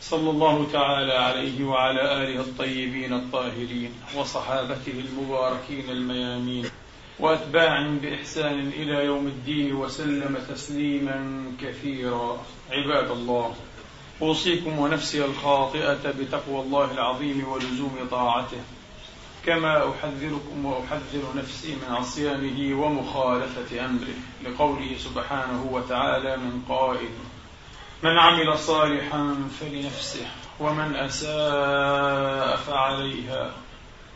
صلى الله تعالى عليه وعلى آله الطيبين الطاهرين وصحابته المباركين الميامين وأتباعهم بإحسان إلى يوم الدين وسلم تسليما كثيرا. عباد الله أوصيكم ونفسي الخاطئة بتقوى الله العظيم ولزوم طاعته كما أحذركم وأحذر نفسي من عصيانه ومخالفة أمره لقوله سبحانه وتعالى من قائل من عمل صالحا فلنفسه ومن أساء فعليها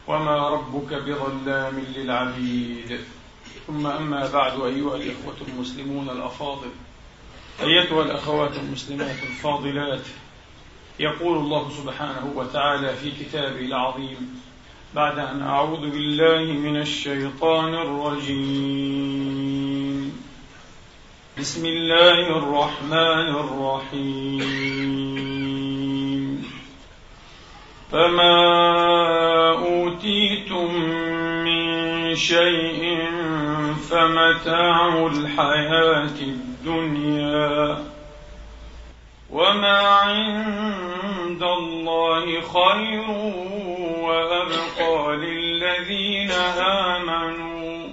وما ربك بظلام للعبيد. ثم أما بعد أيها الإخوة المسلمون الأفاضل أيتها الأخوات المسلمات الفاضلات يقول الله سبحانه وتعالى في كتابه العظيم بعد أن أعوذ بالله من الشيطان الرجيم. بسم الله الرحمن الرحيم. فما أوتيتم من شيء فمتاع الحياة الدنيا وما عند الله خير وأبقى للذين آمنوا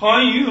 خير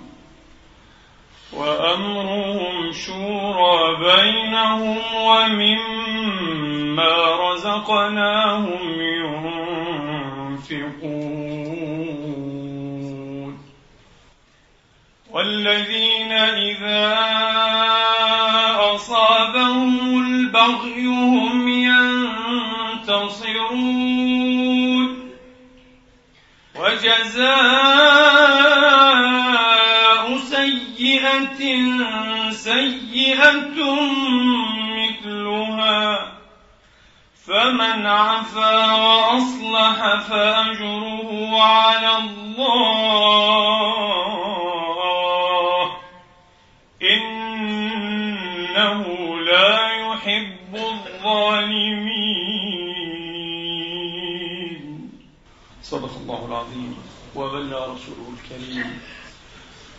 وأمرهم شورى بينهم ومما رزقناهم ينفقون. والذين إذا أصابهم البغي هم ينتصرون. وجزاء سيئة سيئة مثلها. فمن عفا وأصلح فأجره على الله. إنه لا يحب الظالمين. صدق الله العظيم. وبلغ رسوله الكريم.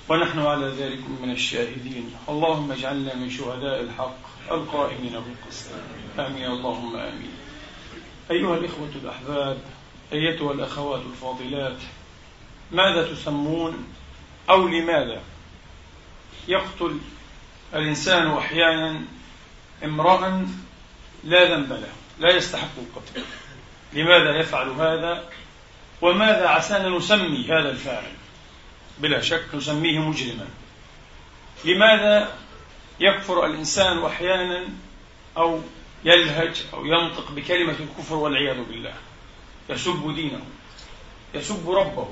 ونحن على ذلك من الشاهدين. اللهم اجعلنا من شهداء الحق القائمين بالقسط. آمين. اللهم آمين. أيها الإخوة الأحباب أيتها الأخوات الفاضلات ماذا تسمون أو لماذا يقتل الإنسان أحيانا امرأ لا ذنب له لا يستحق القتل؟ لماذا يفعل هذا؟ وماذا عسانا نسمي هذا الفاعل؟ بلا شك نسميه مجرما. لماذا يكفر الإنسان أحيانا أو يلهج أو ينطق بكلمة الكفر والعياذ بالله؟ يسب دينه يسب ربه.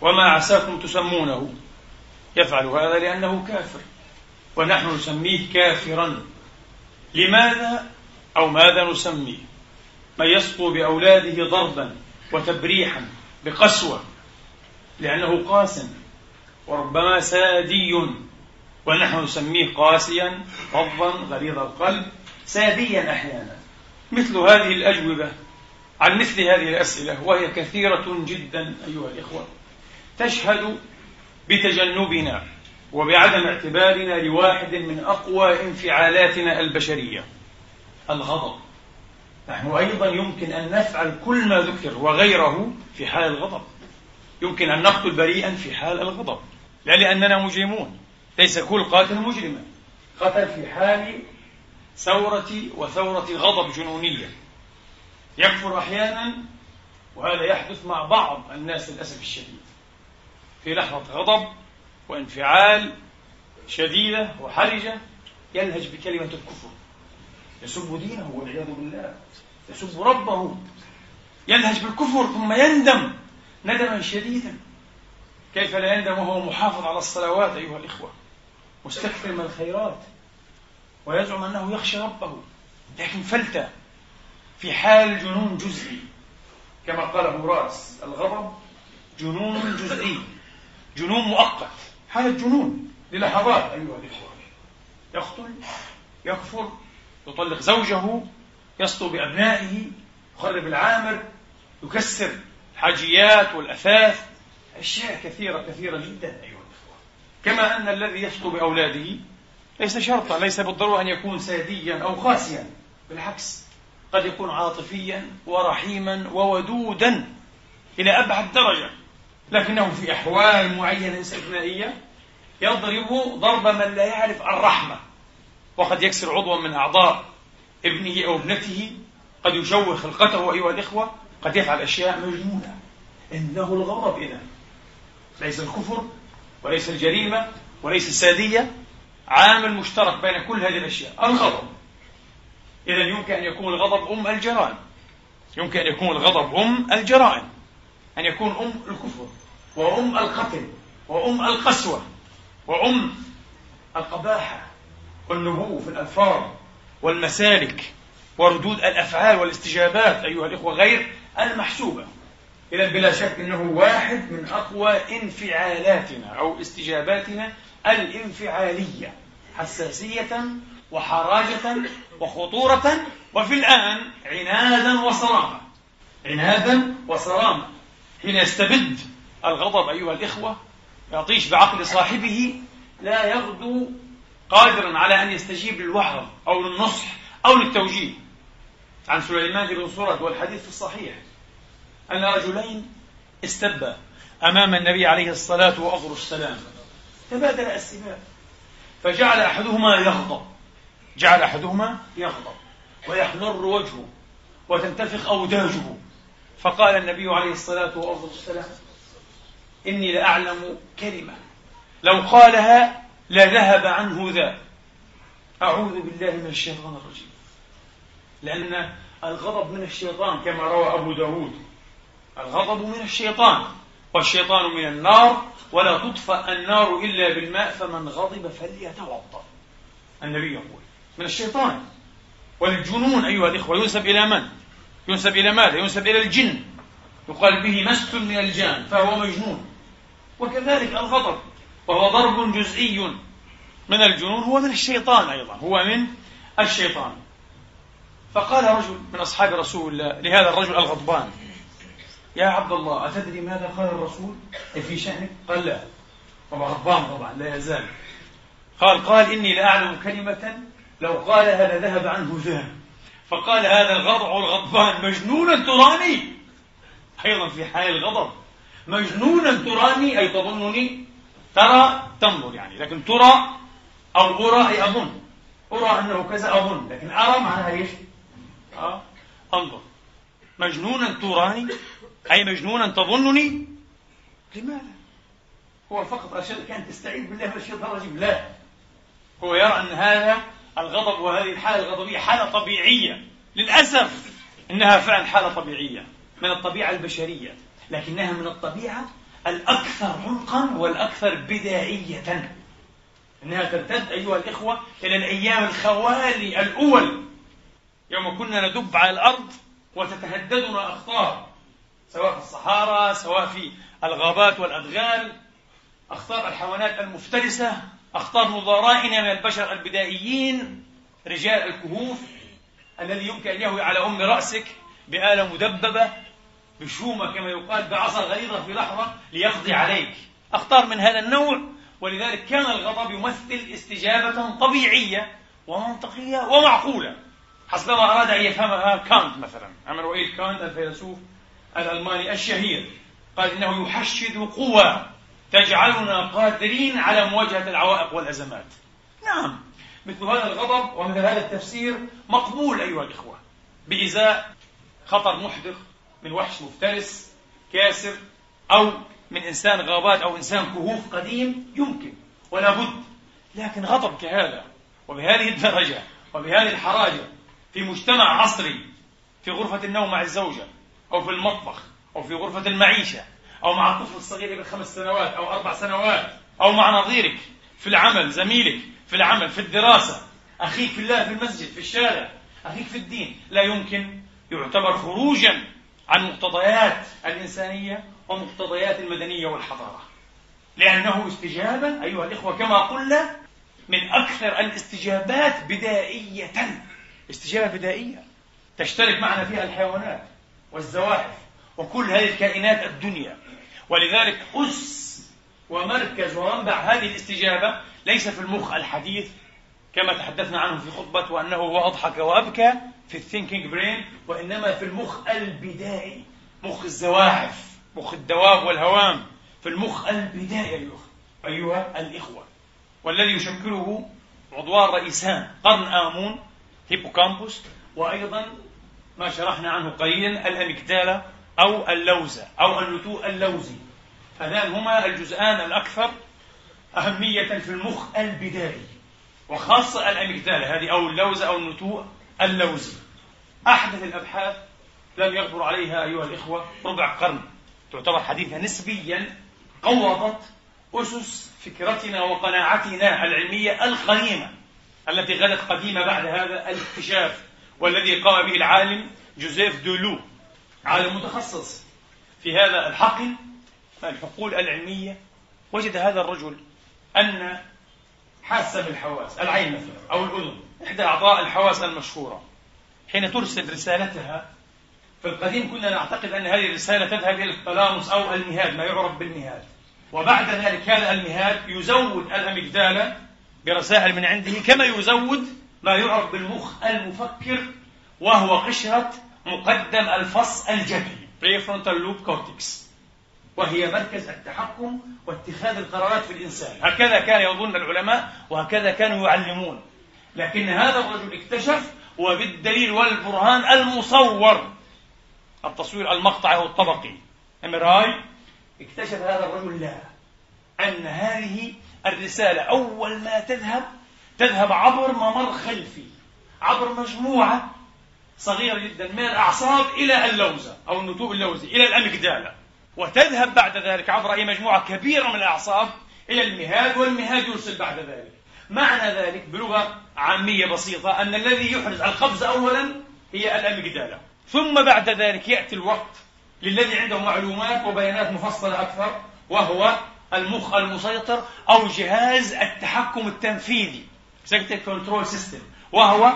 وما عساكم تسمونه؟ يفعل هذا لأنه كافر. ونحن نسميه كافرا. لماذا أو ماذا نسميه؟ من يسطو بأولاده ضربا وتبريحا بقسوة لأنه قاس وربما سادي. ونحن نسميه قاسيا فظا غليظ القلب ساديا أحيانا. مثل هذه الأجوبة عن مثل هذه الأسئلة وهي كثيرة جدا أيها الإخوة. تشهد بتجنبنا وبعدم اعتبارنا لواحد من أقوى انفعالاتنا البشرية الغضب. نحن أيضا يمكن أن نفعل كل ما ذكر وغيره في حال الغضب. يمكن أن نقتل بريئا في حال الغضب لا لأننا مجرمون. ليس كل قاتل مجرما قتل في حال ثورة وثورة غضب جنونية. يكفر أحيانا وهذا يحدث مع بعض الناس للأسف الشديد. في لحظة غضب وانفعال شديدة وحرجة يلهج بكلمة الكفر. يسب دينه والعياذ بالله. يسب ربه. يلهج بالكفر ثم يندم. ندما شديدا. كيف لا يندم وهو محافظ على الصلوات أيها الإخوة. مستكثر من الخيرات. ويزعم أنه يخشى ربه. لكن فلتة. في حال جنون جزئي. كما قاله راس الغضب جنون جزئي. جنون مؤقت. حالة جنون للحظات أيها الإخوة. يقتل يكفر يطلق زوجه يسطو بأبنائه يخرب العامر يكسر الحاجيات والأثاث. أشياء كثيرة كثيرة جدا أيها الإخوة. كما أن الذي يسطو بأولاده ليس شرطا ليس بالضرورة أن يكون ساديا أو قاسيا. بالعكس قد يكون عاطفيا ورحيما وودودا إلى أبعد درجة. لكنه في أحوال معينة استثنائية يضرب ضرب من لا يعرف الرحمة. وقد يكسر عضوا من أعضاء ابنه أو ابنته. قد يشوه خلقته أيها الإخوة. قد يفعل أشياء مجنونة. إنه الغضب إذا. ليس الكفر وليس الجريمة وليس السادية. عامل مشترك بين كل هذه الأشياء. الغضب. إذا يمكن أن يكون الغضب أم الجرائم. يمكن أن يكون الغضب أم الجرائم. أن يكون أم الكفر وأم القتل وأم القسوة وأم القباحة والنبوء في الألفاظ والمسالك وردود الأفعال والاستجابات أيها الإخوة غير المحسوبة. إذا بلا شك أنه واحد من أقوى انفعالاتنا أو استجاباتنا الانفعالية حساسية وحراجة وخطورة وفي الآن عنادا وصرامة. عنادا وصرامة. حين يستبد الغضب أيها الإخوة يعطيش بعقل صاحبه لا يغدو قادرا على أن يستجيب للوعظ أو للنصح أو للتوجيه. عن سليمان بن سورة والحديث في الصحيح. أن رجلين استبا أمام النبي عليه الصلاة وأفضل السلام. تبادل السباب فجعل أحدهما يغضب. جعل أحدهما يغضب. ويحمر وجهه وتنتفخ أوداجه. فقال النبي عليه الصلاة والسلام إني لأعلم كلمة. لو قالها لذهب عنه ذا. أعوذ بالله من الشيطان الرجيم. لأن الغضب من الشيطان كما روى أبو داود. الغضب من الشيطان والشيطان من النار ولا تطفأ النار إلا بالماء فمن غضب فليتوضأ. النبي يقول من الشيطان. والجنون أيها الإخوة ينسب إلى من؟ ينسب إلى ماذا؟ ينسب إلى الجن. يقال به مس من الجان فهو مجنون. وكذلك الغضب وهو ضرب جزئي من الجنون هو من الشيطان أيضا هو من الشيطان. فقال رجل من أصحاب رسول الله لهذا الرجل الغضبان يا عبد الله أتدري ماذا قال الرسول؟ في شأنك؟ قال لا. طبعا غضبان طبعا لا يزال. قال قال إني لأعلم كلمة لو قالها لذهب عنه ذهب فقال هذا الغضع الغضبان مجنونا تراني. أيضا في حال الغضب. مجنونا تراني أي تظنني ترى تنظر يعني لكن ترى أو أرى أي أظن. أرى أنه كذا أظن لكن أرى معناها إيش؟ أه؟ انظر مجنونا تراني؟ أي مجنونا تظنني؟ لماذا؟ هو فقط أرشد كان تستعيذ بالله من الشيطان الرجيم. لا. هو يرى أن هذا الغضب وهذه الحالة الغضبية حالة طبيعية. للأسف إنها فعلا حالة طبيعية من الطبيعة البشرية لكنها من الطبيعة الأكثر عمقا والأكثر بدائية. إنها تمتد أيها الإخوة إلى الأيام الخوالي الأول. يوم كنا ندب على الأرض وتتهددنا أخطار سواء في الصحارى سواء في الغابات والأدغال أخطار الحيوانات المفترسة أخطار نظرائنا من البشر البدائيين رجال الكهوف الذي يمكن أن يهوي على أم رأسك بآلة مدببة بشومة كما يقال بعصا غليظة في لحظة ليقضي عليك. أخطار من هذا النوع ولذلك كان الغضب يمثل استجابة طبيعية ومنطقية ومعقولة. حسب ما أراد أن يفهمها كانت مثلا. إيه كانت الفيلسوف الألماني الشهير. قال إنه يحشد قوى تجعلنا قادرين على مواجهة العوائق والأزمات. نعم مثل هذا الغضب ومثل هذا التفسير مقبول أيها الإخوة. بإزاء خطر محدق من وحش مفترس كاسر أو من إنسان غابات أو إنسان كهوف قديم يمكن ولا بد. لكن غضب كهذا وبهذه الدرجة وبهذه الحراجة في مجتمع عصري في غرفة النوم مع الزوجة أو في المطبخ أو في غرفة المعيشة أو مع الطفل الصغير ابن خمس سنوات أو أربع سنوات أو مع نظيرك في العمل زميلك في العمل في الدراسة. أخيك في الله في المسجد في الشارع. أخيك في الدين. لا يمكن يعتبر خروجا عن مقتضيات الإنسانية ومقتضيات المدنية والحضارة. لأنه استجابة أيها الإخوة كما قلنا من أكثر الاستجابات بدائية استجابة بدائية تشترك معنا فيها الحيوانات والزواحف وكل هذه الكائنات الدنيا. ولذلك أس ومركز ومنبع هذه الاستجابة ليس في المخ الحديث كما تحدثنا عنه في خطبة وأنه هو أضحك وأبكى في ال thinking brain وإنما في المخ البدائي. مخ الزواحف مخ الدواب والهوام. في المخ البدائي أيها الإخوة. والذي يشكله عضوان رئيسان قرن آمون هيبوكامبوس وأيضا ما شرحنا عنه قليلا الأميكدالا أو اللوزة أو النتوء اللوزي. هذان هما الجزءان الأكثر أهمية في المخ البدائي وخاصة الأميكدالا هذه أو اللوزة أو النتوء اللوزي. أحدث الأبحاث لم يغبر عليها أيها الإخوة ربع قرن. تعتبر حديثة نسبيا قوضت أسس فكرتنا وقناعتنا العلمية القديمة. التي غدت قديمة بعد هذا الاكتشاف والذي قام به العالم جوزيف دولو عالم متخصص في هذا الحقل الحقول العلمية. وجد هذا الرجل أن حاسة بالحواس العين مثلا أو الأذن إحدى أعضاء الحواس المشهورة. حين ترسل رسالتها في القديم كنا نعتقد أن هذه الرسالة تذهب إلى الثالاموس أو المهاد ما يعرف بالمهاد. وبعد ذلك هذا المهاد يزود الأميجدالة برسائل من عنده كما يزود ما يعرف بالمخ المفكر وهو قشرة مقدم الفص الجبهي prefrontal loop cortex. وهي مركز التحكم واتخاذ القرارات في الإنسان. هكذا كان يظن العلماء وهكذا كانوا يعلمون. لكن هذا الرجل اكتشف وبالدليل والبرهان المصور. التصوير المقطعي أو الطبقي. امراي اكتشف هذا الرجل لا. أن هذه الرسالة. أول ما تذهب تذهب عبر ممر خلفي عبر مجموعة صغيرة جدا من الأعصاب إلى اللوزة أو النتوء اللوزي إلى الأميجدالة وتذهب بعد ذلك عبر أي مجموعة كبيرة من الأعصاب إلى المهاد والمهاد يرسل بعد ذلك. معنى ذلك بلغة عامية بسيطة أن الذي يحرز القفز أولا هي الأميجدالة ثم بعد ذلك يأتي الوقت للذي عنده معلومات وبيانات مفصلة أكثر وهو المخ المسيطر أو جهاز التحكم التنفيذي Executive Control System وهو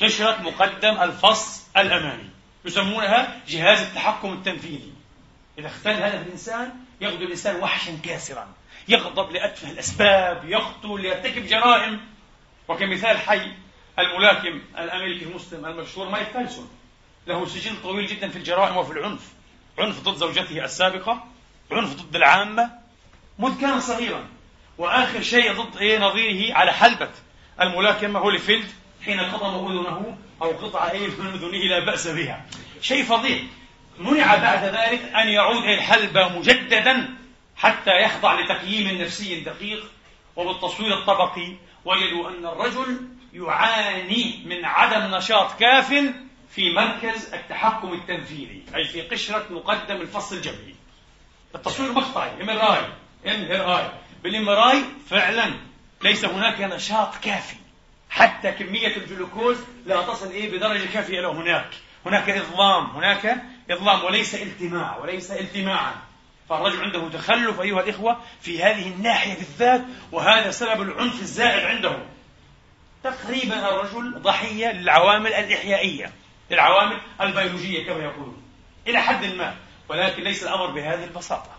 قشرة مقدم الفص الأمامي. يسمونها جهاز التحكم التنفيذي. إذا اختل هذا الإنسان يغدو الإنسان وحشا كاسرا. يغضب لأتفه الأسباب يقتل يرتكب جرائم. وكمثال حي الملاكم الأمريكي المسلم المشهور مايك تايسون له سجل طويل جدا في الجرائم وفي العنف. عنف ضد زوجته السابقة عنف ضد العامة. منذ كان صغيرا. وآخر شيء ضد إيه نظيره على حلبة. الملاكمة هوليفيلد حين قطم أذنه أو قطع إيه من أذنه لا بأس بها. شيء فظيع. منع بعد ذلك أن يعود إلى الحلبة مجددا حتى يخضع لتقييم نفسي دقيق. وبالتصوير الطبقي وجدوا أن الرجل يعاني من عدم نشاط كاف في مركز التحكم التنفيذي أي في قشرة مقدم الفصل الجبهي التصوير مقطعي ام MRI. بال MRI فعلا ليس هناك نشاط كافي. حتى كمية الجلوكوز لا تصل إيه بدرجة كافية إلى هناك. هناك إظلام هناك إظلام وليس التماع وليس التماعا. فالرجل عنده تخلف أيها الإخوة في هذه الناحية بالذات وهذا سبب العنف الزائد عنده. تقريبا الرجل ضحية للعوامل الإحيائية للعوامل البيولوجية كما يقولون إلى حد ما. ولكن ليس الأمر بهذه البساطة.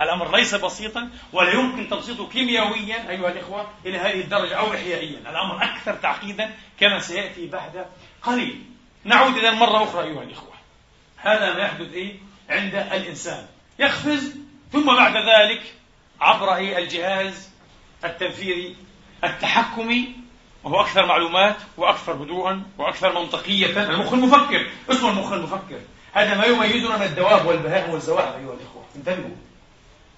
الأمر ليس بسيطا ولا يمكن تبسيطه كيميائيا أيها الإخوة إلى هذه الدرجة أو إحيائيا. الأمر أكثر تعقيدا كما سيأتي بعد قليل. نعود إذا مرة أخرى أيها الإخوة. هذا ما يحدث إيه؟ عند الإنسان. يقفز ثم بعد ذلك عبر إيه؟ الجهاز التنفيذي التحكمي وهو أكثر معلومات وأكثر هدوءا وأكثر منطقية. المخ المفكر اسمه المخ المفكر. هذا ما يميزنا من الدواب والبهائم والزواحف أيها الإخوة. انتبهوا.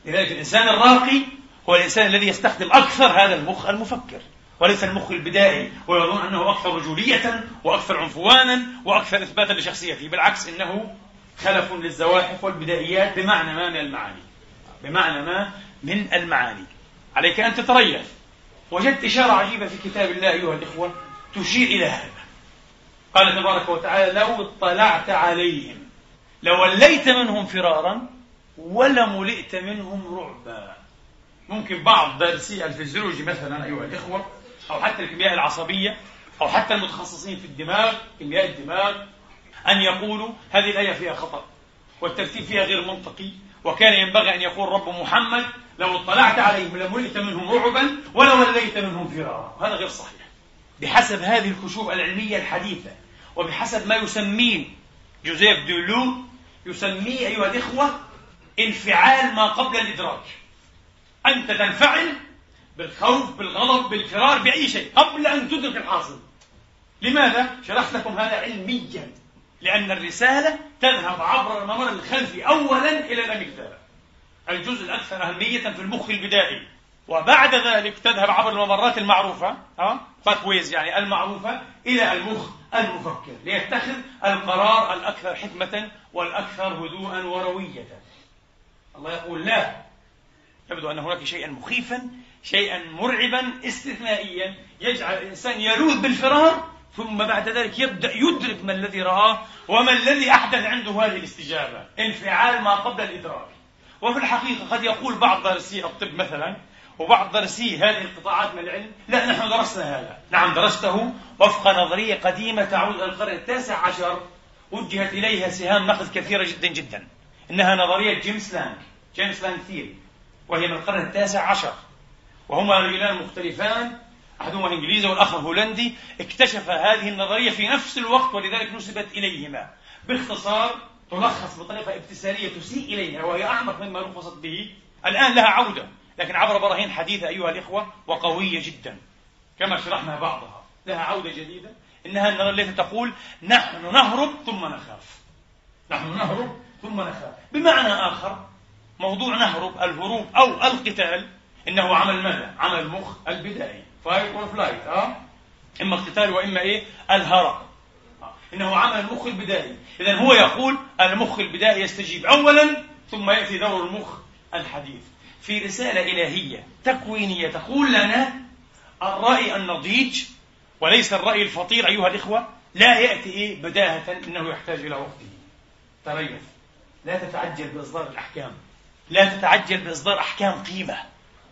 لذلك الإنسان الراقي هو الإنسان الذي يستخدم أكثر هذا المخ المفكر وليس المخ البدائي ويظن أنه أكثر رجولية وأكثر عنفوانا وأكثر إثباتا لشخصيته بالعكس إنه خلف للزواحف والبدائيات بمعنى ما من المعاني بمعنى ما من المعاني. عليك أن تتريث. وجدت إشارة عجيبة في كتاب الله أيها الإخوة تشير إلى هذا. قال تبارك وتعالى لو اطلعت عليهم لوليت منهم فرارا ولملئت منهم رعبا. ممكن بعض دارسي الفيزيولوجي مثلا أيها الإخوة أو حتى الكيمياء العصبية أو حتى المتخصصين في الدماغ كيمياء الدماغ أن يقولوا هذه الآية فيها خطأ والترتيب فيها غير منطقي وكان ينبغي أن يقول رب محمد لو اطلعت عليهم لملئت منهم رعبا ولوليت منهم فرارا. هذا غير صحيح. بحسب هذه الكشوف العلمية الحديثة وبحسب ما يسميه جوزيف دولو يسميه أيها الإخوة انفعال ما قبل الإدراك. أنت تنفعل بالخوف بالغضب بالفرار بأي شيء قبل أن تدرك الحاصل. لماذا؟ شرحت لكم هذا علميا. لأن الرسالة تذهب عبر الممر الخلفي أولا إلى الأميجدالا الجزء الأكثر أهمية في المخ البدائي. وبعد ذلك تذهب عبر الممرات المعروفة؟ باثويز يعني المعروفة إلى المخ المفكر ليتخذ القرار الأكثر حكمة والأكثر هدوءا وروية. الله يقول لا. يبدو أن هناك شيئا مخيفا شيئا مرعبا استثنائيا. يجعل الإنسان يلوذ بالفرار ثم بعد ذلك يبدأ يدرك ما الذي رآه وما الذي أحدث عنده هذه الاستجابة. انفعال ما قبل الإدراك. وفي الحقيقة قد يقول بعض درسي الطب مثلا وبعض دارسي هذه القطاعات من العلم لا نحن درسنا هذا. نعم درسته وفق نظرية قديمة تعود إلى القرن التاسع عشر وجهت إليها سهام نقد كثيرة جدا جدا. إنها نظرية جيمس لانج. James Lange theory وهي من القرن التاسع عشر. وهما رجلان مختلفان. أحدهما إنجليزي والآخر هولندي. اكتشفا هذه النظرية في نفس الوقت ولذلك نسبت إليهما. باختصار تلخص بطريقة ابتسارية تسيء إليها وهي أعمق مما لخصت به. الآن لها عودة. لكن عبر براهين حديثة أيها الإخوة وقوية جدا. كما شرحنا بعضها. لها عودة جديدة. إنها النظرية التي تقول نحن نهرب ثم نخاف. نحن نهرب ثم نخاف. بمعنى آخر موضوع نهرب الهروب أو القتال إنه عمل ماذا؟ عمل المخ البدائي. fight or flight آه إما القتال وإما إيه؟ الهرب. إنه عمل المخ البدائي. اذا هو يقول المخ البدائي يستجيب اولا ثم يأتي دور المخ الحديث. في رسالة إلهية تكوينية تقول لنا الرأي النضيج وليس الرأي الفطير أيها الإخوة لا يأتي إيه بداهة إنه يحتاج إلى وقته. تريث. لا تتعجل بإصدار الأحكام. لا تتعجل بإصدار أحكام قيمة.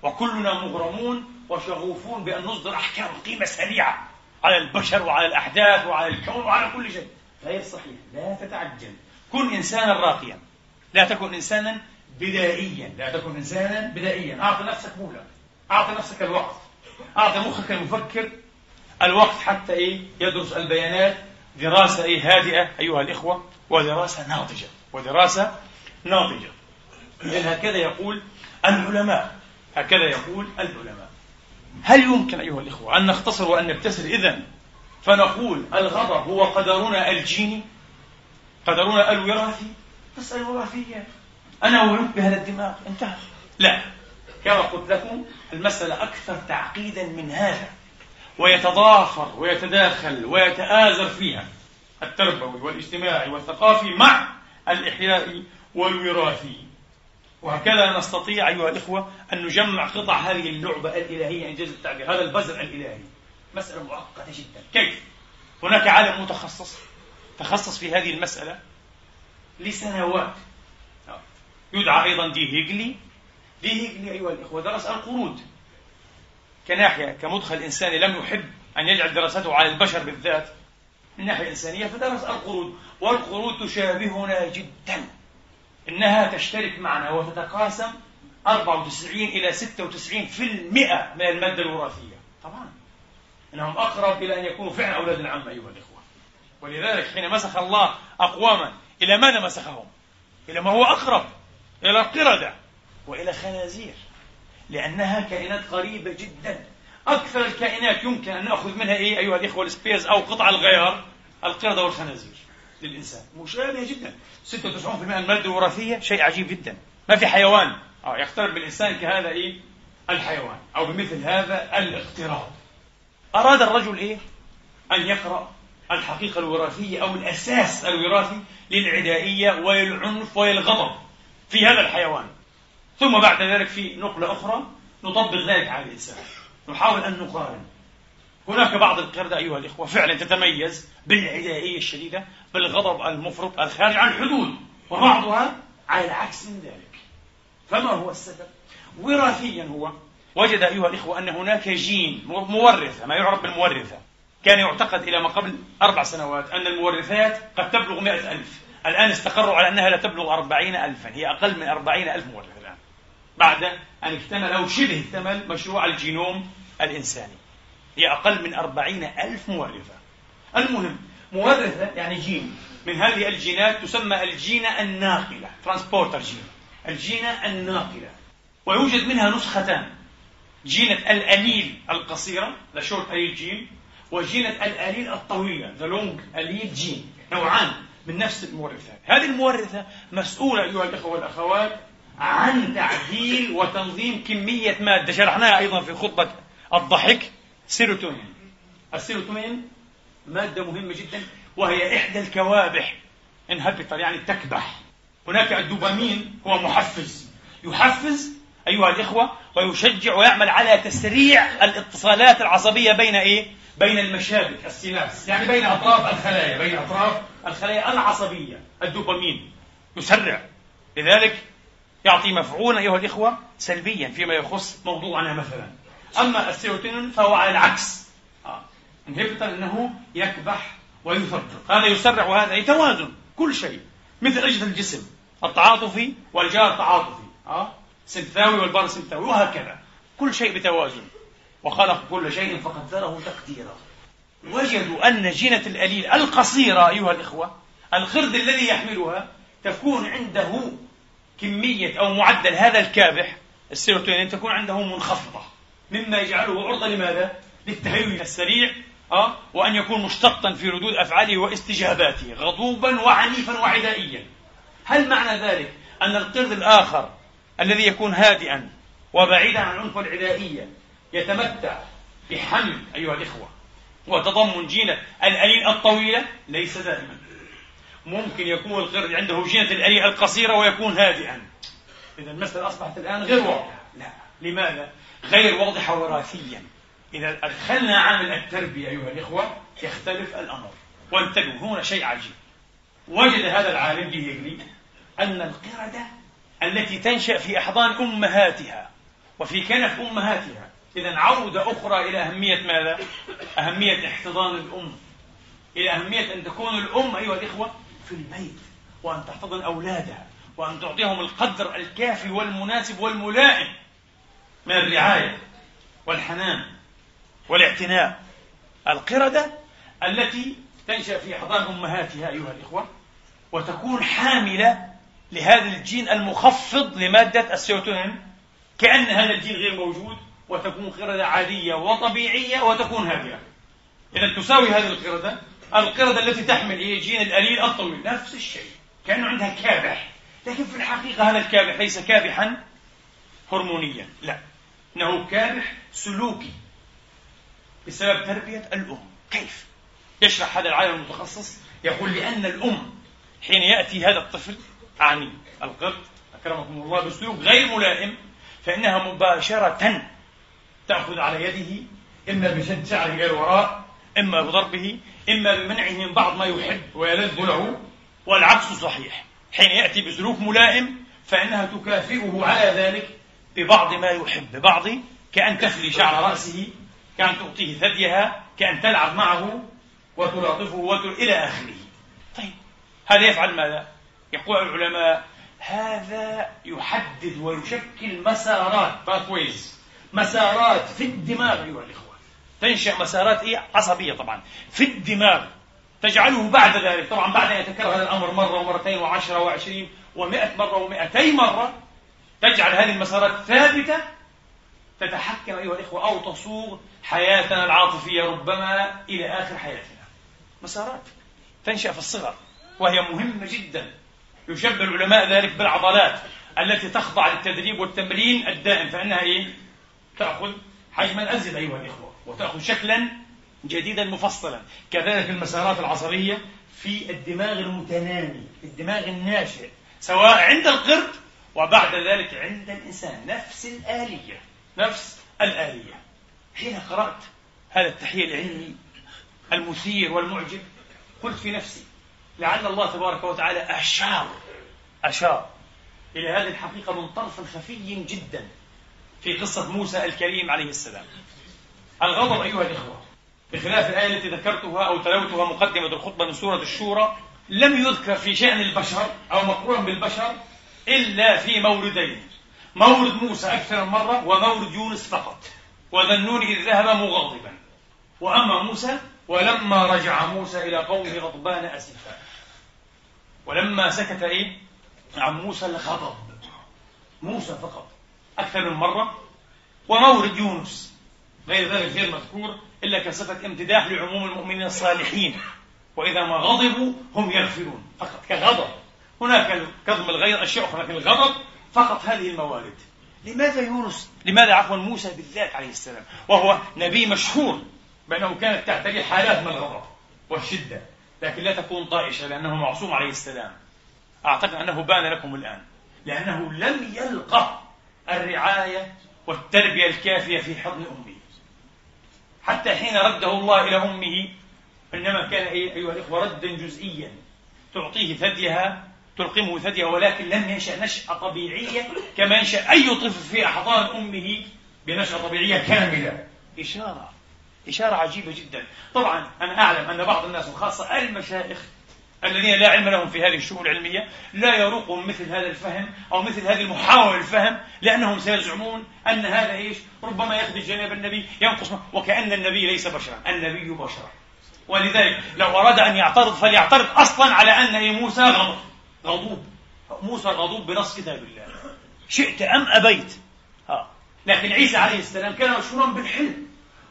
وكلنا مغرمون وشغوفون بأن نصدر أحكام قيمة سريعة على البشر وعلى الأحداث وعلى الكون وعلى كل شيء. غير صحيح. لا تتعجل. كن إنسانا راقيا. لا تكن إنسانا بدائيا. لا تكن إنسانا بدائيا. أعط نفسك مهلة. أعط نفسك الوقت. أعط مخك المفكر الوقت حتى إيه؟ يدرس البيانات. دراسة إيه؟ هادئة. أيها الإخوة. ودراسة ناضجة. ودراسة ناضجة. إذن هكذا يقول العلماء. هكذا يقول العلماء. هل يمكن أيها الإخوة أن نختصر وأن نبتسر إذن فنقول الغضب هو قدرنا الجيني قدرنا الوراثي. تسأل الوراثية. أنا ولدت بهذا الدماغ. انتهى. لا. كما قلت لكم المسألة أكثر تعقيدا من هذا. ويتضافر ويتداخل ويتآزر فيها التربوي والاجتماعي والثقافي مع الإحياء والوراثي وهكذا نستطيع أيها الإخوة أن نجمع قطع هذه اللعبة الإلهية إنجاز التعبير. هذا البزر الإلهي. مسألة معقدة جدا. كيف؟ هناك عالم متخصص تخصص في هذه المسألة لسنوات. يدعى أيضا دي هيجلي. دي هيجلي أيها الإخوة درس القرود. كناحية كمدخل إنساني لم يحب أن يجعل دراسته على البشر بالذات. من ناحية إنسانية فدرس القرود والقرود تشابهنا جدا. إنها تشترك معنا وتتقاسم 94 إلى 96% من المادة الوراثية. طبعا. إنهم أقرب إلى أن يكونوا فعلا أولاد العم أيها الإخوة. ولذلك حين مسخ الله أقواما إلى ماذا مسخهم؟ إلى ما هو أقرب إلى القردة وإلى خنازير. لأنها كائنات قريبة جدا. أكثر الكائنات يمكن أن نأخذ منها إيه أيها الإخوة السبيرز أو قطع الغيار القردة والخنازير للإنسان. مشابهة جدا. 96% من المادة الوراثية شيء عجيب جدا. ما في حيوان. أو يقترب بالإنسان كهذا إيه؟ الحيوان. أو بمثل هذا الاقتراب. أراد الرجل إيه؟ أن يقرأ الحقيقة الوراثية أو الأساس الوراثي للعدائية وللعنف وللغضب في هذا الحيوان. ثم بعد ذلك في نقلة أخرى نطبق ذلك على الإنسان. نحاول أن نقارن. هناك بعض القردة أيها الإخوة فعلا تتميز بالعدائية الشديدة بالغضب المفرط الخارج عن الحدود وبعضها على العكس من ذلك. فما هو السبب؟ وراثيا هو. وجد أيها الإخوة أن هناك جين مورثة ما يعرف بالمورثة. كان يعتقد إلى ما قبل أربع سنوات أن المورثات قد تبلغ مئة ألف. الآن استقروا على أنها لا تبلغ أربعين ألفا هي أقل من أربعين ألف مورث الآن. بعد أن اكتمل أو شبه اكتمل مشروع الجينوم الإنساني. هي أقل من أربعين ألف مورثة. المهم مورثة يعني جين. من هذه الجينات تسمى الجينة الناقلة transporter gene. الجينة الناقلة. ويوجد منها نسختان. جينة الأليل القصيرة the short allele gene وجينة الأليل الطويلة the long allele gene نوعان من نفس المورثات هذه المورثة مسؤولة أيها الأخوة والأخوات عن تعديل وتنظيم كمية مادة. شرحناها أيضا في خطبة الضحك سيروتونين. السيروتونين مادة مهمة جدا وهي إحدى الكوابح inhibitor يعني تكبح. هناك الدوبامين هو محفز. يحفز أيها الإخوة ويشجع ويعمل على تسريع الاتصالات العصبية بين إيه؟ بين المشابك ال synapse يعني بين أطراف الخلايا بين أطراف الخلايا العصبية. الدوبامين يسرع. لذلك يعطي مفعولا أيها الإخوة سلبيا فيما يخص موضوعنا مثلا. أما السيروتونين فهو على العكس. آه. أنه يكبح ويفرط هذا يسرع وهذا يتوازن كل شيء مثل أجهزة الجسم التعاطفي والجار التعاطفي. آه؟ سنتاوي والباراسنتاوي وهكذا. كل شيء بتوازن. وخلق كل شيء فقدره تقديرا. وجدوا أن جينة الأليل القصيرة أيها الإخوة الخرد الذي يحملها تكون عنده كمية أو معدل هذا الكابح السيروتونين تكون عنده منخفضة. مما يجعله عرضة لماذا؟ للتهيؤ السريع أه؟ وأن يكون مشتطا في ردود أفعاله واستجاباته غضوبا وعنيفا وعدائيا هل معنى ذلك أن القرد الآخر الذي يكون هادئا وبعيدا عن العنف والعدائية يتمتع بحمل أيها الإخوة وتضمن جينة الأليل الطويلة ليس دائما ممكن يكون القرد عنده جينة الأليل القصيرة ويكون هادئا إذا المسألة أصبحت الآن غير واضحة لا لماذا؟ غير واضحة وراثيا. إذا أدخلنا عامل التربية أيها الإخوة يختلف الأمر. وانتبهوا هنا شيء عجيب. وجد هذا العالم بيجلي أن القردة التي تنشأ في أحضان أمهاتها وفي كنف أمهاتها إذا عودة أخرى إلى أهمية ماذا؟ أهمية احتضان الأم. إلى أهمية أن تكون الأم أيها الإخوة في البيت وأن تحتضن أولادها وأن تعطيهم القدر الكافي والمناسب والملائم. من الرعاية والحنان والاعتناء. القردة التي تنشأ في أحضان أمهاتها أيها الإخوة وتكون حاملة لهذا الجين المخفض لمادة السيروتونين كأن هذا الجين غير موجود وتكون قردة عادية وطبيعية وتكون هادئة. إذا تساوي هذه القردة القردة التي تحمل إيه جين الأليل الطويل نفس الشيء كأنه عندها كابح. لكن في الحقيقة هذا الكابح ليس كابحا هرمونيا لا. إنه كابح سلوكي بسبب تربية الأم كيف؟ يشرح هذا العالم المتخصص يقول لأن الأم حين يأتي هذا الطفل أعني القرد أكرمكم الله بسلوك غير ملائم فإنها مباشرة تأخذ على يده إما بشد شعره إلى الوراء إما بضربه إما بمنعه من بعض ما يحب ويلذ له والعكس صحيح حين يأتي بسلوك ملائم فإنها تكافئه على ذلك ببعض ما يحب ببعض كأن تفلي شعر رأسه كانت تعطيه ثديها كأن تلعب معه وتلاطفه وتل... إلى آخره. طيب هذا يفعل ماذا؟ يقول العلماء هذا يحدد ويشكل مسارات. باثويز مسارات في الدماغ أيها الإخوة. تنشأ مسارات إيه؟ عصبية طبعا. في الدماغ. تجعله بعد ذلك. طبعا بعد أن يتكرر هذا الأمر مرة ومرتين وعشرة وعشرين ومئة مرة ومئتي مرة. تجعل هذه المسارات ثابتة تتحكم أيها الإخوة أو تصوغ حياتنا العاطفية ربما إلى آخر حياتنا مسارات تنشأ في الصغر وهي مهمة جدا يشبه العلماء ذلك بالعضلات التي تخضع للتدريب والتمرين الدائم فإنها إيه؟ تأخذ حجما أزيد أيها الإخوة وتأخذ شكلا جديدا مفصلا كذلك المسارات العصبية في الدماغ المتنامي الدماغ الناشئ سواء عند القرد وبعد ذلك عند الإنسان نفس الآلية نفس الآلية. حين قرأت هذا التحية العلمي المثير والمعجب قلت في نفسي لعل الله تبارك وتعالى أشار أشار إلى هذه الحقيقة من طرف خفي جدا في قصة موسى الكريم عليه السلام. الغضب أيها الإخوة بخلاف الآية التي ذكرتها أو تلوتها مقدمة الخطبة من سورة الشورى لم يذكر في شأن البشر أو مقرون بالبشر إلا في موردين مورد موسى أكثر من مرة ومورد يونس فقط. وذنون إذ ذهب مغاضبا. وأما موسى ولما رجع موسى إلى قومه غضبان أسفا. ولما سكت إيه؟ عن موسى الغضب. موسى فقط. أكثر من مرة. ومورد يونس. غير ذلك غير مذكور إلا كصفة امتداح لعموم المؤمنين الصالحين. وإذا ما غضبوا هم يغفرون فقط كغضب. هناك كظم الغيظ أشياء أخرى لكن الغضب فقط هذه الموارد. لماذا يونس؟ لماذا عفوا موسى بالذات عليه السلام؟ وهو نبي مشهور بأنه كانت تعتري حالات من الغضب والشدة لكن لا تكون طائشة لأنه معصوم عليه السلام. أعتقد أنه بان لكم الآن لأنه لم يلقى الرعاية والتربية الكافية في حضن أمه. حتى حين رده الله إلى أمه إنما كان أيها الإخوة ردا جزئيا تعطيه ثديها تلقمه ثديها ولكن لم ينشأ نشأة طبيعية كما ينشأ أي طفل في أحضان أمه بنشأة طبيعية كاملة. إشارة إشارة عجيبة جدا. طبعا أنا أعلم أن بعض الناس وخاصة المشايخ الذين لا علم لهم في هذه الشؤون العلمية لا يروقهم مثل هذا الفهم أو مثل هذه المحاولة الفهم لأنهم سيزعمون أن هذا إيش؟ ربما يخدش جانب النبي ينقص وكأن النبي ليس بشرا النبي بشر ولذلك لو أراد أن يعترض فليعترض أصلا على أن موسى غضب غضوب. موسى غضوب بنص كتاب الله. شئت أم أبيت؟ ها. لكن عيسى عليه السلام كان مشهورا بالحلم